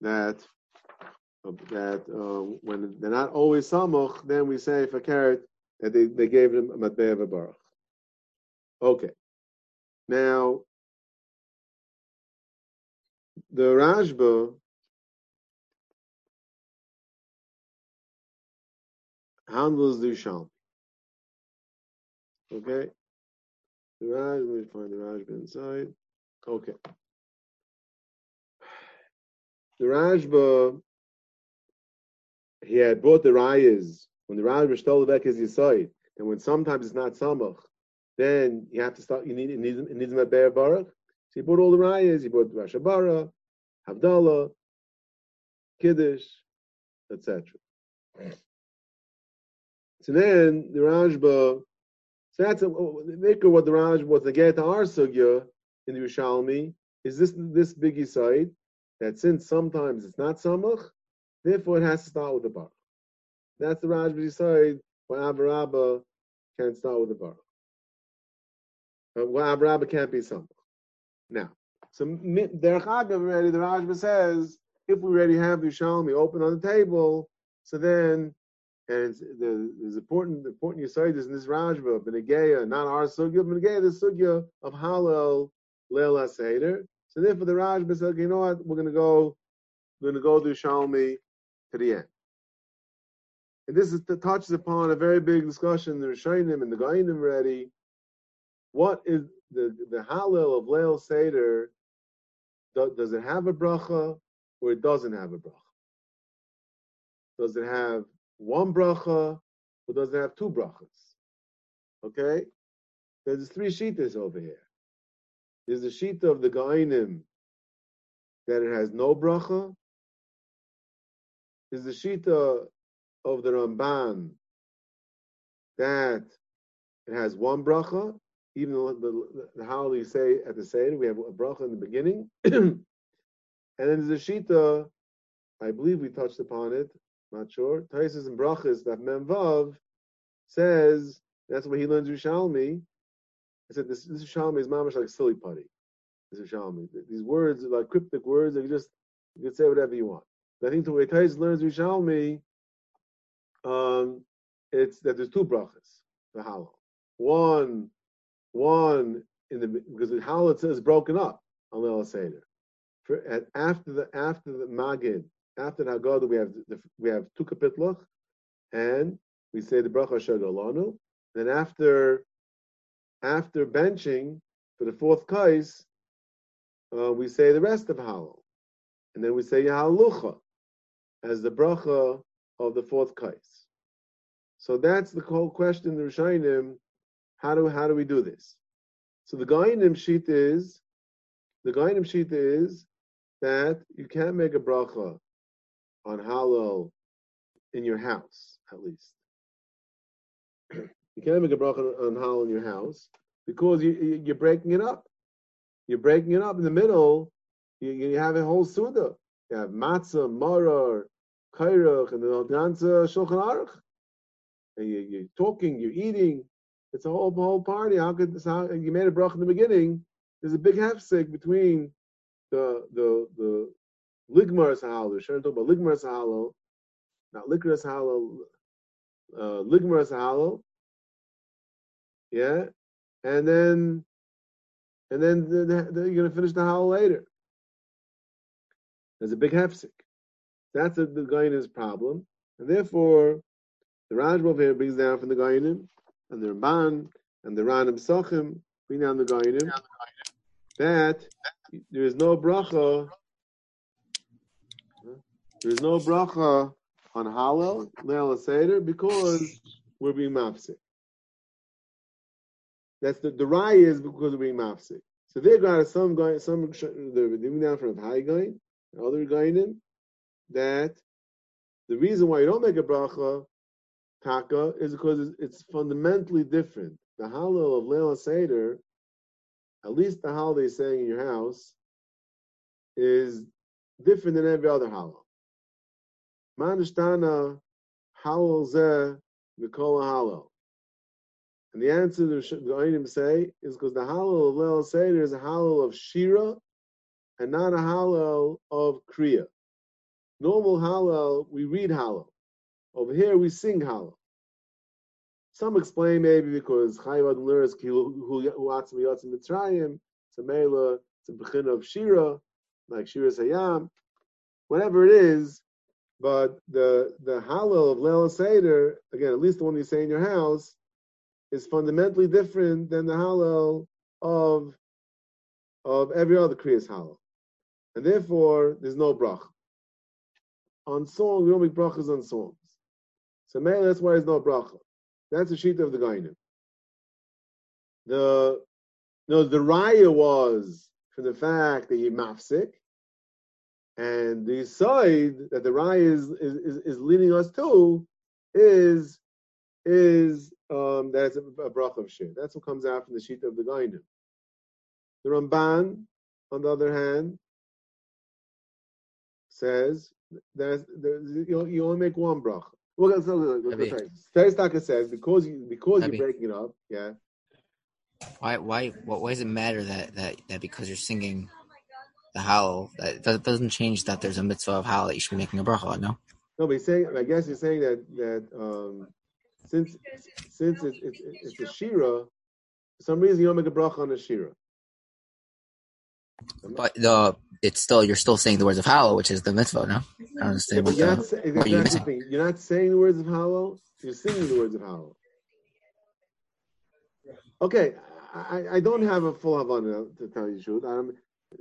that that uh, when they're not always samuch, then we say for carrot that they, they gave them a matbeh of a baruch. Okay. Now, the Rashba handles the Shalom. Okay. The Raj, let me find the Rashba inside. Okay. The Rashba, he had brought the Rayas when the Rashba stole the back his Yisoid, and when sometimes it's not Samach, then you have to start, you need, it needs, it needs a Be'er Baruch. So he brought all the Rayas, he brought Rashabara, Havdalah, Kiddush, etc. So then the Rashba, so that's a, oh, the maker what the Rashba was the get our sugya in the Yerushalmi is this this big side that since sometimes it's not samach, therefore it has to start with the bar. That's the Rashba side why Abarabba can't start with the bar. Uh, why can't be samach. Now, so Derech Agav already the Rashba says if we already have the Yerushalmi open on the table, so then and the, there's important important Yisoid is in this Rashba, Benegeya, not our sugya, Benegeya, the sugya of Halal Leila Seder. So therefore the Rashba says, okay, you know what, we're gonna go, we're gonna go do Shalmi to the end. And this is touches upon a very big discussion the Rishonim and the Gainim already. What is the the Halal of Leil Seder? Do, does it have a bracha or it doesn't have a bracha? Does it have one bracha or does it have two brachas? Okay? There's three shitas over here. There's the shita of the Gainim that it has no bracha. There's the shita of the Ramban that it has one bracha, even the, the, how you say at the Seder, we have a bracha in the beginning. and then there's a shita, I believe we touched upon it, not sure. Taisus and brachas that Memvav says that's what he learns Rishalmi. He said this, this Rishalmi is mamish like silly putty. This Rishalmi. These words are like cryptic words. You just you can say whatever you want. But I think the way Taisus learns Rishalmi, um, it's that there's two brachas, the hollow. One, one in the because the hollow is broken up on Seder. For at, after the after the Magid, after the Haggadah, we have the, we have two and we say the bracha shagalanu. Then after after benching for the fourth kais, uh, we say the rest of Halal. And then we say Yahalucha as the bracha of the fourth kais. So that's the whole question, the Rishonim, how do how do we do this? So the Gainim sheet is the Gainim sheet is that you can't make a bracha on Halal in your house, at least. You can't make a bracha on Halal in your house because you, you're breaking it up. You're breaking it up in the middle. You, you have a whole suda. You have matzah, maror, kairach, and the ganze shulchan aruch. And you, you're talking, you're eating. It's a whole whole party. How could this? How you made a bracha in the beginning? There's a big hefsek between the the the ligmar trying to talk about ligmar halal, not likras halal. Uh, ligmar yeah, and then and then the, the, the, you're going to finish the howl later. There's a big hefsek. That's a, the Gainin's problem, and therefore the Rajbov here brings down from the Gainim and the Ramban and the Ranim Sachim bring down the Gainim that there is no bracha. There is no bracha on Hallel, Leil Seder, because we're being mafsik. That's the the rye is because we're being mafsik. So they got some going, some they're down from high going, other going that the reason why you don't make a bracha taka is because it's, it's fundamentally different. The halal of Leila Seder, at least the they saying in your house, is different than every other halal. Manashtana halal zeh mikol halal. And the answer the Goinim say is because the halal of Leil Seder is a halal of Shira and not a halal of Kriya. Normal halal, we read halal. Over here, we sing halal. Some explain maybe because Chayvad learns who atzim yotzim mitzrayim, it's a mela, it's a bechin of Shira, like Shira Sayam, whatever it is. But the the halal of Leil Seder, again, at least the one you say in your house, is fundamentally different than the halal of of every other kriyas halal, and therefore there's no brach. On song, we don't make brachas on songs. So that's why there's no bracha. That's the sheet of the gainim. The no, the raya was from the fact that he mafsik, and the side that the raya is, is, is leading us to is is um, that's a, a brach of shir. That's what comes out from the sheet of the Gainim. The Ramban, on the other hand, says that you, you only make one Well, Teres says because you because you're breaking it up, yeah. Why why what why does it matter that that, that because you're singing the howl that, that doesn't change that there's a mitzvah of howl that you should be making a bracha, no? No, but he's saying I guess you're saying that that um, since since it's it, it's a shira, for some reason you don't make a bracha on a shira. But the it's still you're still saying the words of Hallel, which is the mitzvah. No, I don't understand yeah, you're, the, not say, what you're, you not you're not saying the words of Hallel. You're singing the words of Hallel. Okay, I, I don't have a full Havana to tell you the truth. I'm,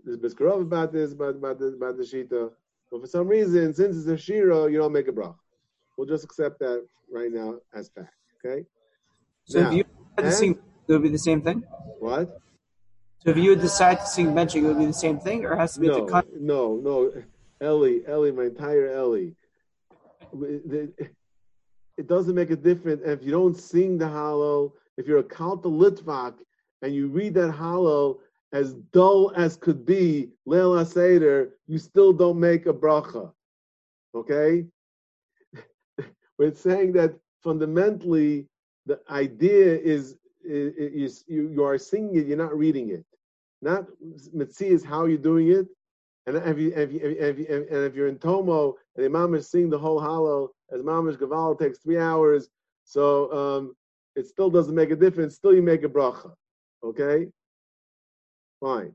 there's Biskarov about this, about about the, about the Shita. But for some reason, since it's a Shira, you don't make a bracha. We'll just accept that right now as fact. Okay. So Now, if you had to and- sing, it would be the same thing. What? So if you decide to sing benching, it would be the same thing, or has to be No, the cut. no, no. Ellie, Ellie, my entire Ellie. It doesn't make a difference if you don't sing the Hallel. If you're a count Kalta Litvak and you read that Hallel as dull as could be, Leil HaSeder, you still don't make a bracha. Okay? We're saying that fundamentally the idea is, you, you are singing it, you're not reading it. Not Mitzi is how you're doing it. And if, you, if, you, if, you, and if you're in Tomo and the Imam is singing the whole Hallel, as Mamish Gaval takes three hours, so um, it still doesn't make a difference. Still, you make a bracha. Okay? Fine.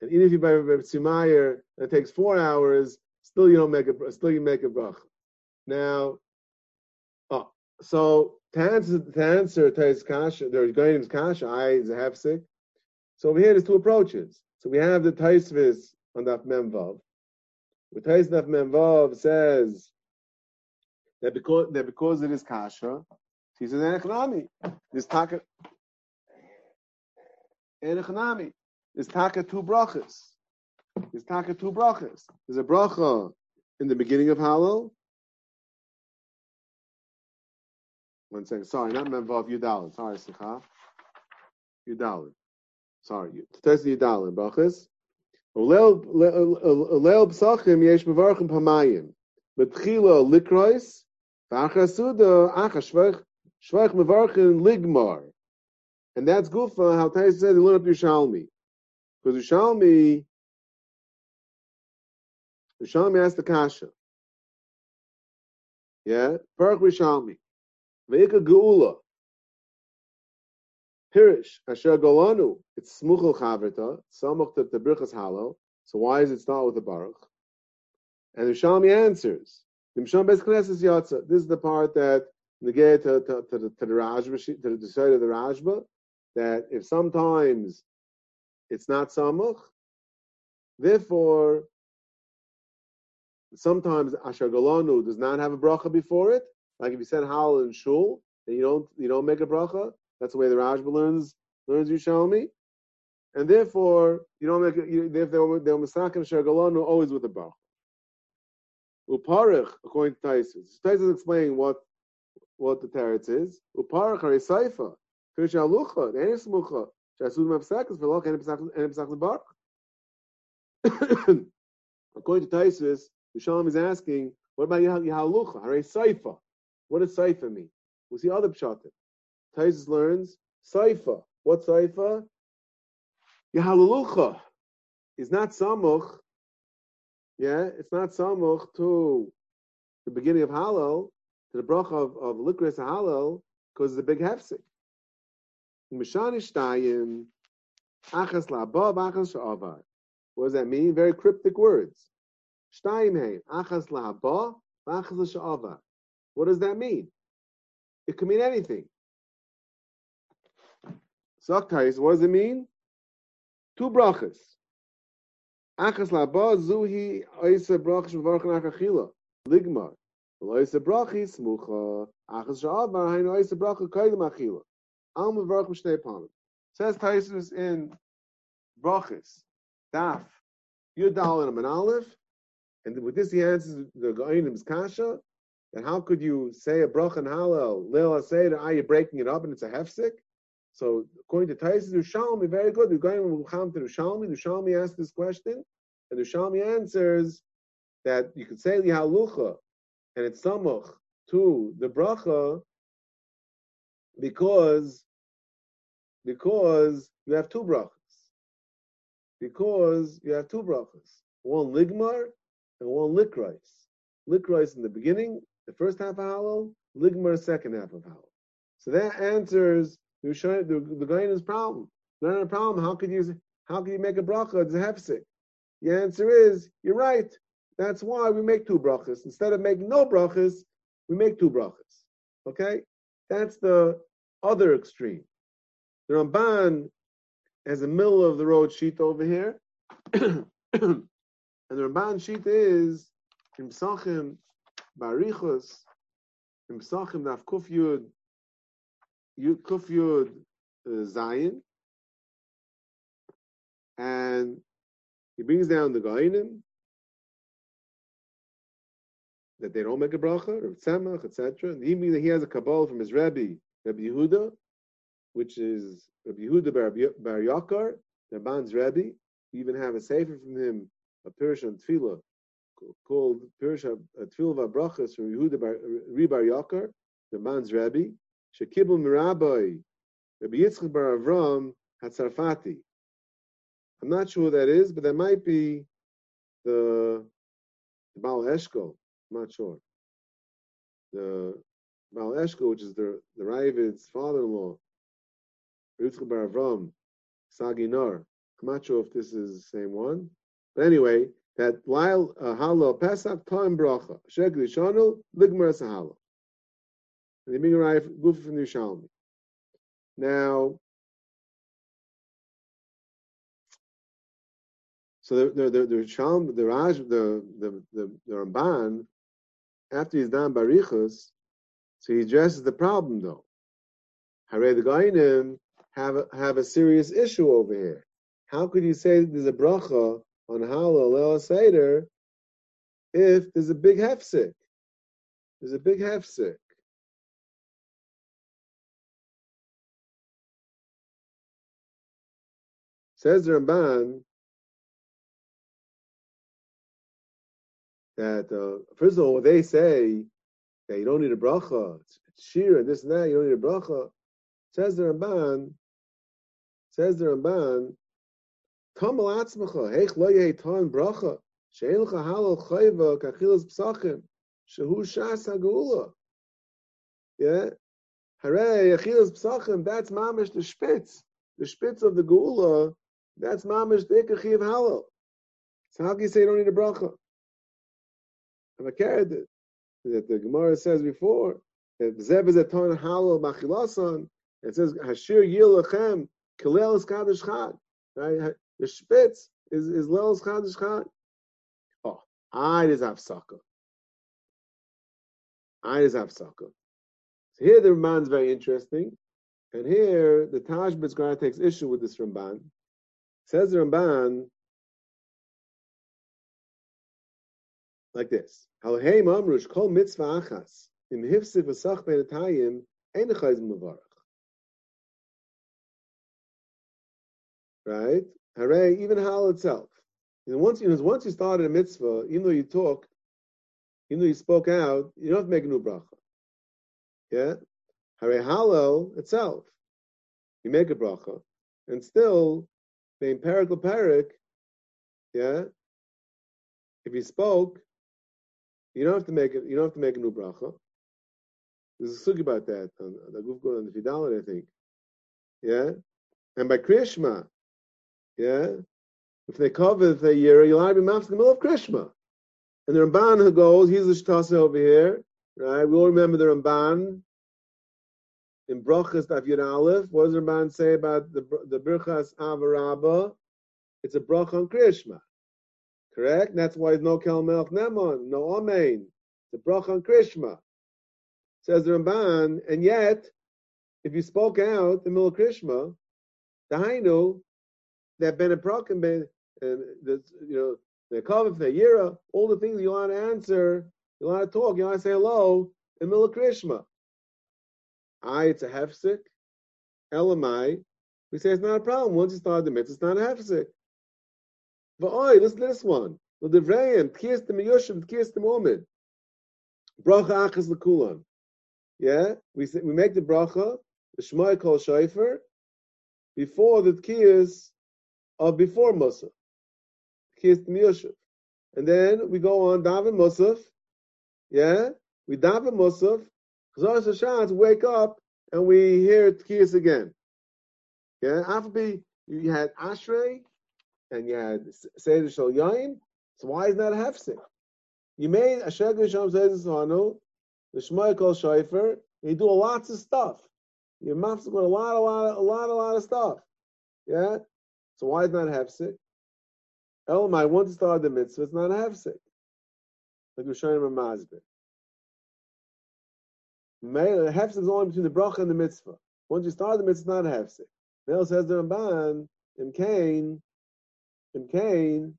And even if you buy Reb Sumayer, and it takes four hours, still you don't make a still you make a bracha. Now, oh, so to answer to answer Tais Kasha, there's Goyim's Kasha, I is a hefsik. So over here there's two approaches. So we have the Taisvis on Daf Memvav. With Tais Daf Memvav says that because that because it is Kasha, he says Enechnami. This taka Enechnami. There's taka two brachas. There's taka two brachas. There's a bracha in the beginning of Hallel. One second. Sorry, not Memvav, Yudalin. Sorry, Sikha. Yudalin. Sorry. Test Yudalin. Brachas. Leil b'sachim yesh mevarchim pamayim. Betchila likrois. V'achas suda achas shvech shvech mevarchim ligmar. And that's Gufa, how Tais said, they learn up Yerushalmi. Because Yerushalmi, Yerushalmi asked the Kasha. Yeah? Baruch Yerushalmi. Ve'ika Geula. Pirish, Asher Golanu. It's Smuchel Chavrita. Samach the Birchas Halal. So why is it start with the Baruch? And Yerushalmi answers. The Misham Yatza. This is the part that negate to, to, to, the, to the Rashba, to the side of the Rashba, that if sometimes it's not Samach, therefore, sometimes Asher Golanu does not have a bracha before it. Like if you said Halal in Shul, then you don't you don't make a bracha. That's the way the Rashba learns learns Yerushalmi, and therefore you don't make. You, therefore, they're misakin Asher Golanu always with a bracha. Uparich, according to Taisus. Taisus is explaining what what the teretz is. Uparich are saifa. Fish alucha, smucha. Shasud mapsakas v'loch any psach bar. According to Taisus, Yishalom is asking, what about Yahalucha? Hare Saifa. What does Saifa mean? We see other pshatim. Taisus learns Saifa. What Saifa? Yahalucha is not Samuch. Yeah, it's not Samuch to the beginning of Halal, to the bracha of, of Likris Halal, because it's a big hefsek. Mishani Shtayim, Achas Labab, Achas Sha'avar. What does that mean? Very cryptic words. Shtayim Hein, Achas Labab, Achas Sha'avar. What does that mean? It can mean anything. Saktais, what does it mean? Two brachas. Achas Labab, Zuhi, Oisa Brachas, Mevarchan Achachila, Ligmar. Oisa Brachis, Smucha, Achas Sha'avar, Hein Oisa Bracha, Kaidim Achila. Al Mevarch Mishnei Panim. Says Taisus in Brachis, Daf, Yudal and an Aleph, and with this he answers the Goinim's Kasha, that how could you say a Brach and Hallel, Seder, ah, are you breaking it up and it's a hefsik? So according to Taisus, Ushalmi, very good. We're going to come to Ushalmi. Ushalmi asked this question, and Ushalmi answers that you could say Lihalucha, and it's Samuch to the Bracha, because because you have two brachas. Because you have two brachas. One ligmar and one likrais. Likrais in the beginning, the first half of halal, ligmar second half of halal. So that answers the the, guy's problem. Not a problem. How could you how can you make a bracha? It's a hefsek. The answer is you're right. That's why we make two brachas. Instead of making no brachas, we make two brachas. Okay? That's the other extreme. The Ramban has a middle of the road sheet over here. and the Ramban sheet is in Psachim, Barichos, in Pesachim Daf Kuf Yud, Yud Kuf Yud uh, Zion, and he brings down the Gainim that they don't make a bracha, or tzemach, etc. And he means that he has a kabbalah from his Rebbe, Rabbi Yehuda, which is Rabbi Yehuda Bar, Bar Yakar, Ramban's Rebbe. We even have a sefer from him, a Pirish on Tefillah, called Pirish Tefillah Brachas from Yehuda Bar, Ribar Yakar, man's Rebbe. Shekibul Mirabai, Rabbi Yitzchak Bar Avram Hatzarfati. I'm not sure who that is, but that might be the, the Baal. I'm not sure. The Baal Eshkol, which is the the Ravid's father-in-law, Yitzchak Bar Avram, Saginar. I'm not sure if this is the same one, but anyway, that while uh, Halo Pesach time bracha Shegli Shanu Ligmar Sahalo. And the bring a goof from the Shalmi. Now, so the the the, the Shalm, the Raj, the the the, the Ramban, after he's done Barichas, so he addresses the problem though. Hare the Gainim have a, have a serious issue over here. How could you say there's a bracha on Halal El Seder if there's a big hefsek? There's a big hefsek. Says the Ramban that uh, first of all, they say that you don't need a bracha, it's, shir and this and that, you don't need a bracha. Says the Ramban, says the Ramban, Tamal atzmacha, heich lo yehitan bracha, she'en l'cha halal chayva kachilas psachim, shehu shas ha'geula. Yeah? Hare, achilas psachim, that's mamish the spitz. The spitz of the geula, that's mamish the ikachi of halal. So how can you say you don't need a bracha? I'm a that the Gemara says before, that Zeb is a ton halal machilasan, it says, Hashir Yilachem, Kilel is Kaddish Chad. Right? The Spitz is, is Lel's Kaddish Chad. Oh, I is Hafsaka. I is Hafsaka. So here the Ramban is very interesting. And here the Taj B'tzgara takes issue with this Ramban. Says the Ramban like this. Halheim Amrush kol mitzvah achas im hifsif v'sach ben atayim ein echayz mavarach. right? Hooray, even Hal itself. You know, once, you know, once you started a mitzvah, even though you talked, even though you spoke out, you don't have to make a new bracha. Yeah? Hooray, Hallel itself. You make a bracha. And still, the empirical parak, yeah, if you spoke, you don't have to make it, you don't have to make a new bracha. There's a sugi about that on the Gufgo and the Fidalit, I think. Yeah? And by Krishma, yeah? If they cover the year, you'll have be in the middle of Krishma. And the Ramban who goes, he's the Shtasa over here, right? We all remember the Ramban in Brachas Yud Aleph. What does the Ramban say about the the Birchas Avarabba? It's a brach on Krishma. Correct? And that's why there's no Kel Melch Nemon, no Amen. It's a brach on Krishma. Says the Ramban, and yet, if you spoke out the middle of Krishma, the Hainu, that Ben Prokim, Ben, and the, you know, the Kavif, the Yira, all the things you want to answer, you want to talk, you want to say hello, in Mila Krishma. I, it's a hefsik. Elamai, we say it's not a problem. Once you start the mitzvah, it's not a hefsik. But oi, listen to this one. The Devrayim, Tkiyas the Miyushim, Tkiyas the moment. Bracha Achas Lekulam. Yeah, we say, we make the bracha, the Shmoy Kol Shaifer, before the Tkiyas of before Musaf. Kissed Miyoshev. And then we go on Daven Musaf. Yeah? We Daven Musaf. Chazar Shashans wake up and we hear Tkiyas again. Yeah? After you had Ashrei and you had Seder Shal Yain. So why is that a hefsek? You made a Sheg Rishon says Sanu, the Shmoy Kol Shaifer, you do lots of stuff. You're with a lot, a lot, a lot, a lot of stuff. Yeah? So why is not hefsek? Elamai, once start the mitzvah, it's not a hefsek. Like we're showing Ramazbit. Mele, hefsek is only between the bracha and the mitzvah. Once you start the mitzvah, it's not a hefsek. Mele says the Ramban, in Cain, in Cain,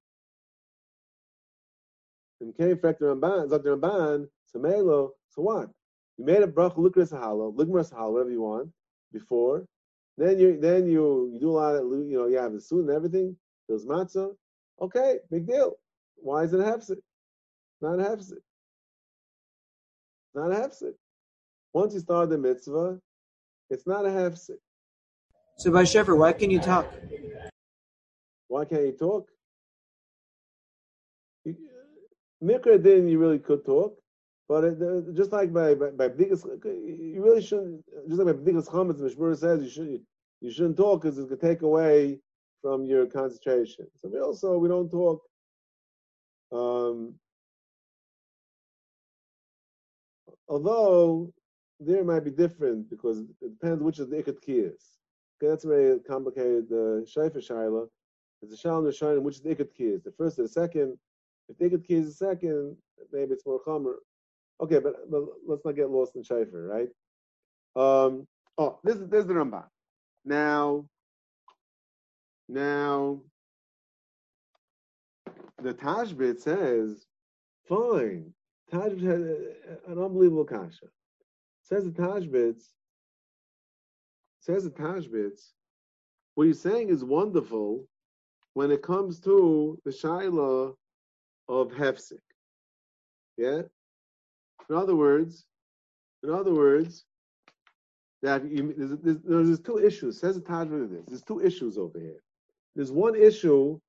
in Cain, fact the Ramban, the Ramban, so Melo, so what? You made a bracha, lukras halo, ligmas halo, whatever you want, before. Then you then you you do a lot of you know you have the suit and everything. There's matzah. Okay, big deal. Why is it a hefsek? Not a hefsek. Not a hefsek. Once you start the mitzvah, it's not a hefsek. So by Shepherd, why can you talk? Why can't you talk? You, Mikra din you really could talk, but it, uh, just like by by, by B'dikas, you really shouldn't. Just like by B'dikas Chametz, Mishmur says you should you shouldn't talk because it's going to take away from your concentration. So we also we don't talk. Um, although there might be different because it depends which of the ikat is. Okay, that's very complicated uh, shayfa shaila. It's a shalom and which is the ikat is, the first or the second. If the ikat is the second, maybe it's more chomer. Okay, but, but let's not get lost in shayfa, right? Um, oh, this is this is the Ramban. Now, now, the Tashbit says, fine. Tashbit has an unbelievable kasha. Says the Tashbits, says the Tashbits, what you're saying is wonderful when it comes to the Shaila of Hefsik. Yeah? In other words, in other words, that you, there's, there's, there's, two issues. Says the Taj this. There's two issues over here. There's one issue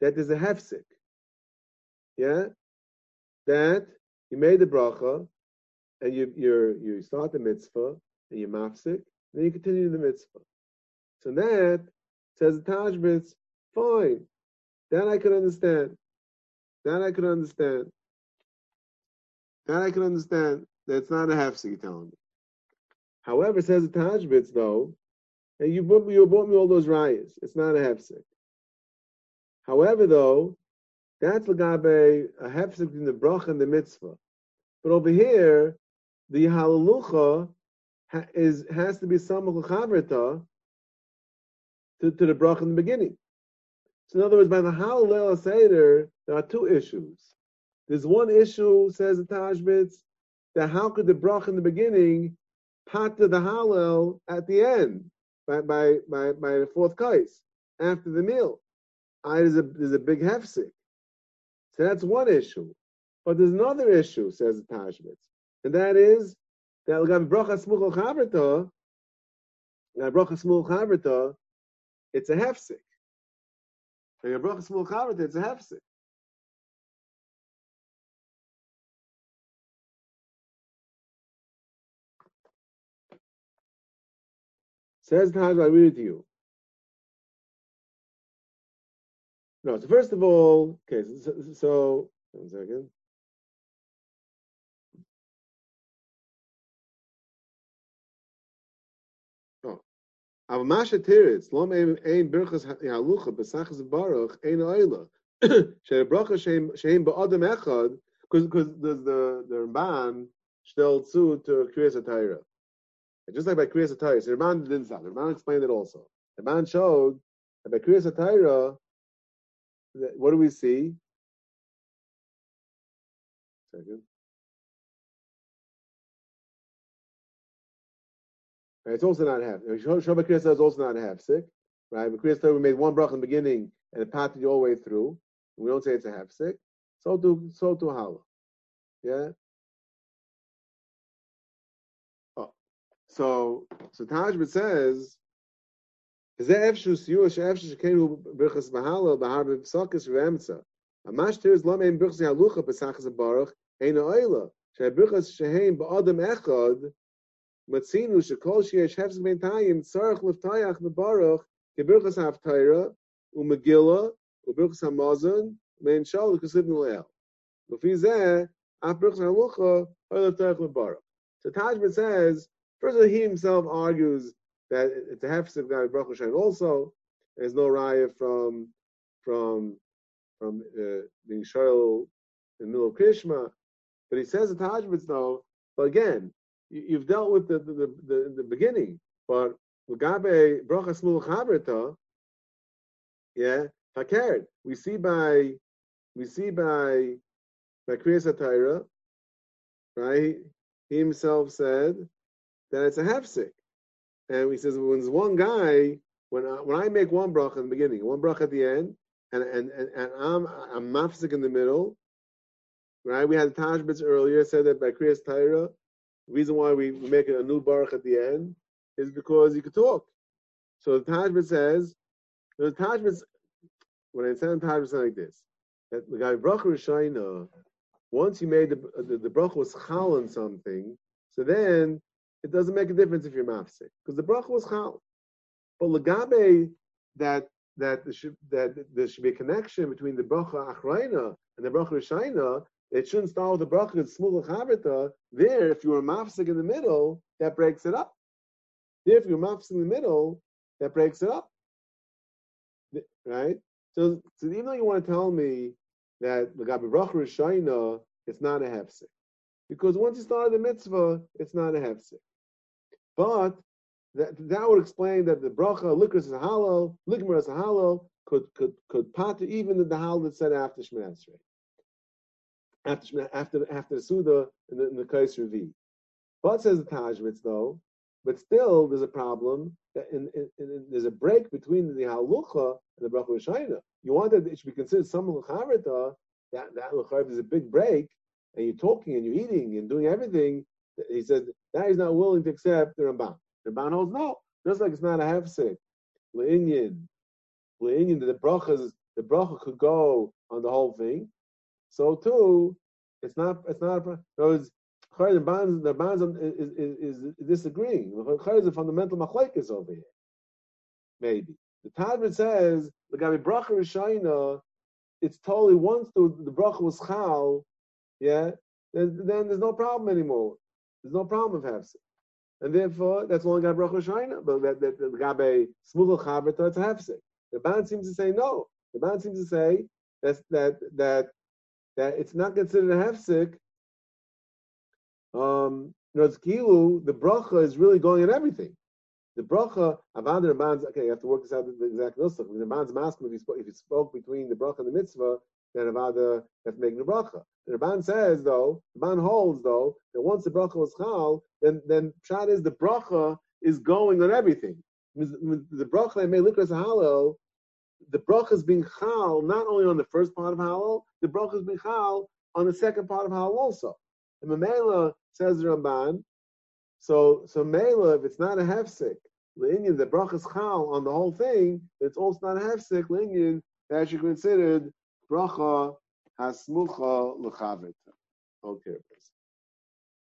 that there's a hefsik. Yeah, that you made the bracha and you you you start the mitzvah and you mafsik, then you continue the mitzvah. So that says the Tashbitz, fine. That I could understand. That I could understand. That I could understand. That's not a hefsik, you're telling me. However, says the Tashbitz though, and you brought me, you brought me all those rayas. It's not a hefsek. However, though, that's lagabe a hefsek in the bracha and the mitzvah. But over here, the halalucha ha, is has to be samach chavrita to, to the bracha in the beginning. So in other words, by the halal seder, there are two issues. There's one issue, says the Tashbitz, that how could the bracha in the beginning to the Hallel at the end by by by, by the fourth kais after the meal. I, there's a there's a big hefsik. So that's one issue. But there's another issue, says the Tashbitz, and that is that Lagav Bracha Smuchal Chavrita, Bracha Smuchal Chavrita, it's a hefsik. Lagav Bracha Smuchal Chavrita, it's a hefsik. Taj, I it to you. No, so first of all, okay, so, so one second. Oh, aber masha tiritz lom ein birchas halucha besachas baruch ein oila she bracha sheim ba'adam echad because because the the the Ramban stellt zu to kriyas atayra. Just like by Kriyas Atayra, so Ramban didn't stop. Ramban explained it also. Ramban showed that by Kriyas Atayra, what do we see? Second. It's also not half. Shabbat Kriyas is also not half sick. Right? But Kriyas we made one bracha in the beginning and it you all the way through. We don't say it's a half sick. So do so do hala. Yeah. So, so Tajbit says, זה איפשהו סיוע שאיפשהו שכנו ברכס בהלל בהר בפסוקס ואמצע. ממש תרס לא מהם ברכס יהלוכה בסחס הברוך, אין האוילה, שהברכס שהם באדם אחד, מצינו שכל שיש הפסק בינתיים צריך לפתח בברוך כברכס ההפתירה ומגילה וברכס המוזן ואין שאול כסיב נלאל. לפי זה, אף ברכס ההלוכה, אוי לפתח לברוך. So Tajbit says, First of all, he himself argues that it's a hefsek guy Baruch Hashem also. There's no raya from from from uh, being shoyl in the middle of Krishma, but he says the Tashbitz though. But again, you, have dealt with the the, the, the beginning, but Gabe bracha smul chaberta, yeah, hakerd. We see by we see by by Kriyas right? He himself said that it's a hefsek, and he says when one guy, when I, when I make one bracha in the beginning, one bracha at the end, and and and, and I'm I'm mafsik in the middle, right? We had Taj bits earlier said that by Kriyas Torah, the reason why we make a new baruch at the end is because you could talk. So the Taj bit says, the Taj bit, when I said Taj bit like this, that the guy bracha Rishayna, once you made the the, the bracha was chal on something, so then it doesn't make a difference if you're mafsik because the bracha was chal. But legabe that that there should that there should be a connection between the bracha achrayna and the bracha rishayna. It shouldn't start with the bracha smula chavita. There, if you were mafsik in the middle, that breaks it up. There, if you're mafsik in the middle, that breaks it up. Right. So, so even though you want to tell me that gabi bracha rishayna, it's not a hefsek, because once you start the mitzvah, it's not a hefsek. But that, that would explain that the bracha is Hallel, likmer is Hallel, could could could pater even the Hallel that said after Shemini Esrei. After after after the Suda in the, in the Kais Revi. But says the Tashbitz though, but still there's a problem that in, in, in, there's a break between the halucha and the bracha rishayna. You want that it should be considered some lecharita. That that is a big break, and you're talking and you're eating and doing everything. He said that he's not willing to accept the Ramban. The Ramban holds no, just like it's not a hefsek. Le'inyan, le'inyan, the brachas, the bracha could go on the whole thing. So too, it's not, it's not. In other the Ramban, the is, is, is disagreeing. The is a fundamental machlekes over here. Maybe the Talmud says the Gabi bracha rishayna. It's totally once the, the bracha was chal, yeah, then, then there's no problem anymore. There's no problem with hefsek. And therefore, that's only got bracha shayna. But that that the gabe smugel chaberta it's hefsek. The ban seems to say no. The ban seems to say that that that that it's not considered a hefsek. Um, you it's. The bracha is really going at everything. The bracha avad Ramban's okay. You have to work this out the exact nusach. The Rabban's masking if if he spoke between the bracha and the mitzvah, then avada that's making the bracha. The Ramban says though, the Ramban holds though that once the bracha was chal, then then pshat is the bracha is going on everything. The bracha that made likras Hallel, the bracha is being chal not only on the first part of Hallel, the bracha is being chal on the second part of Hallel also. And Mamela says the Ramban, so so Mela, if it's not a hefsek, Linyan, the bracha is chal on the whole thing, it's also not a hefsek, Linyan, that should be considered bracha hasmucha l'chavet. Okay.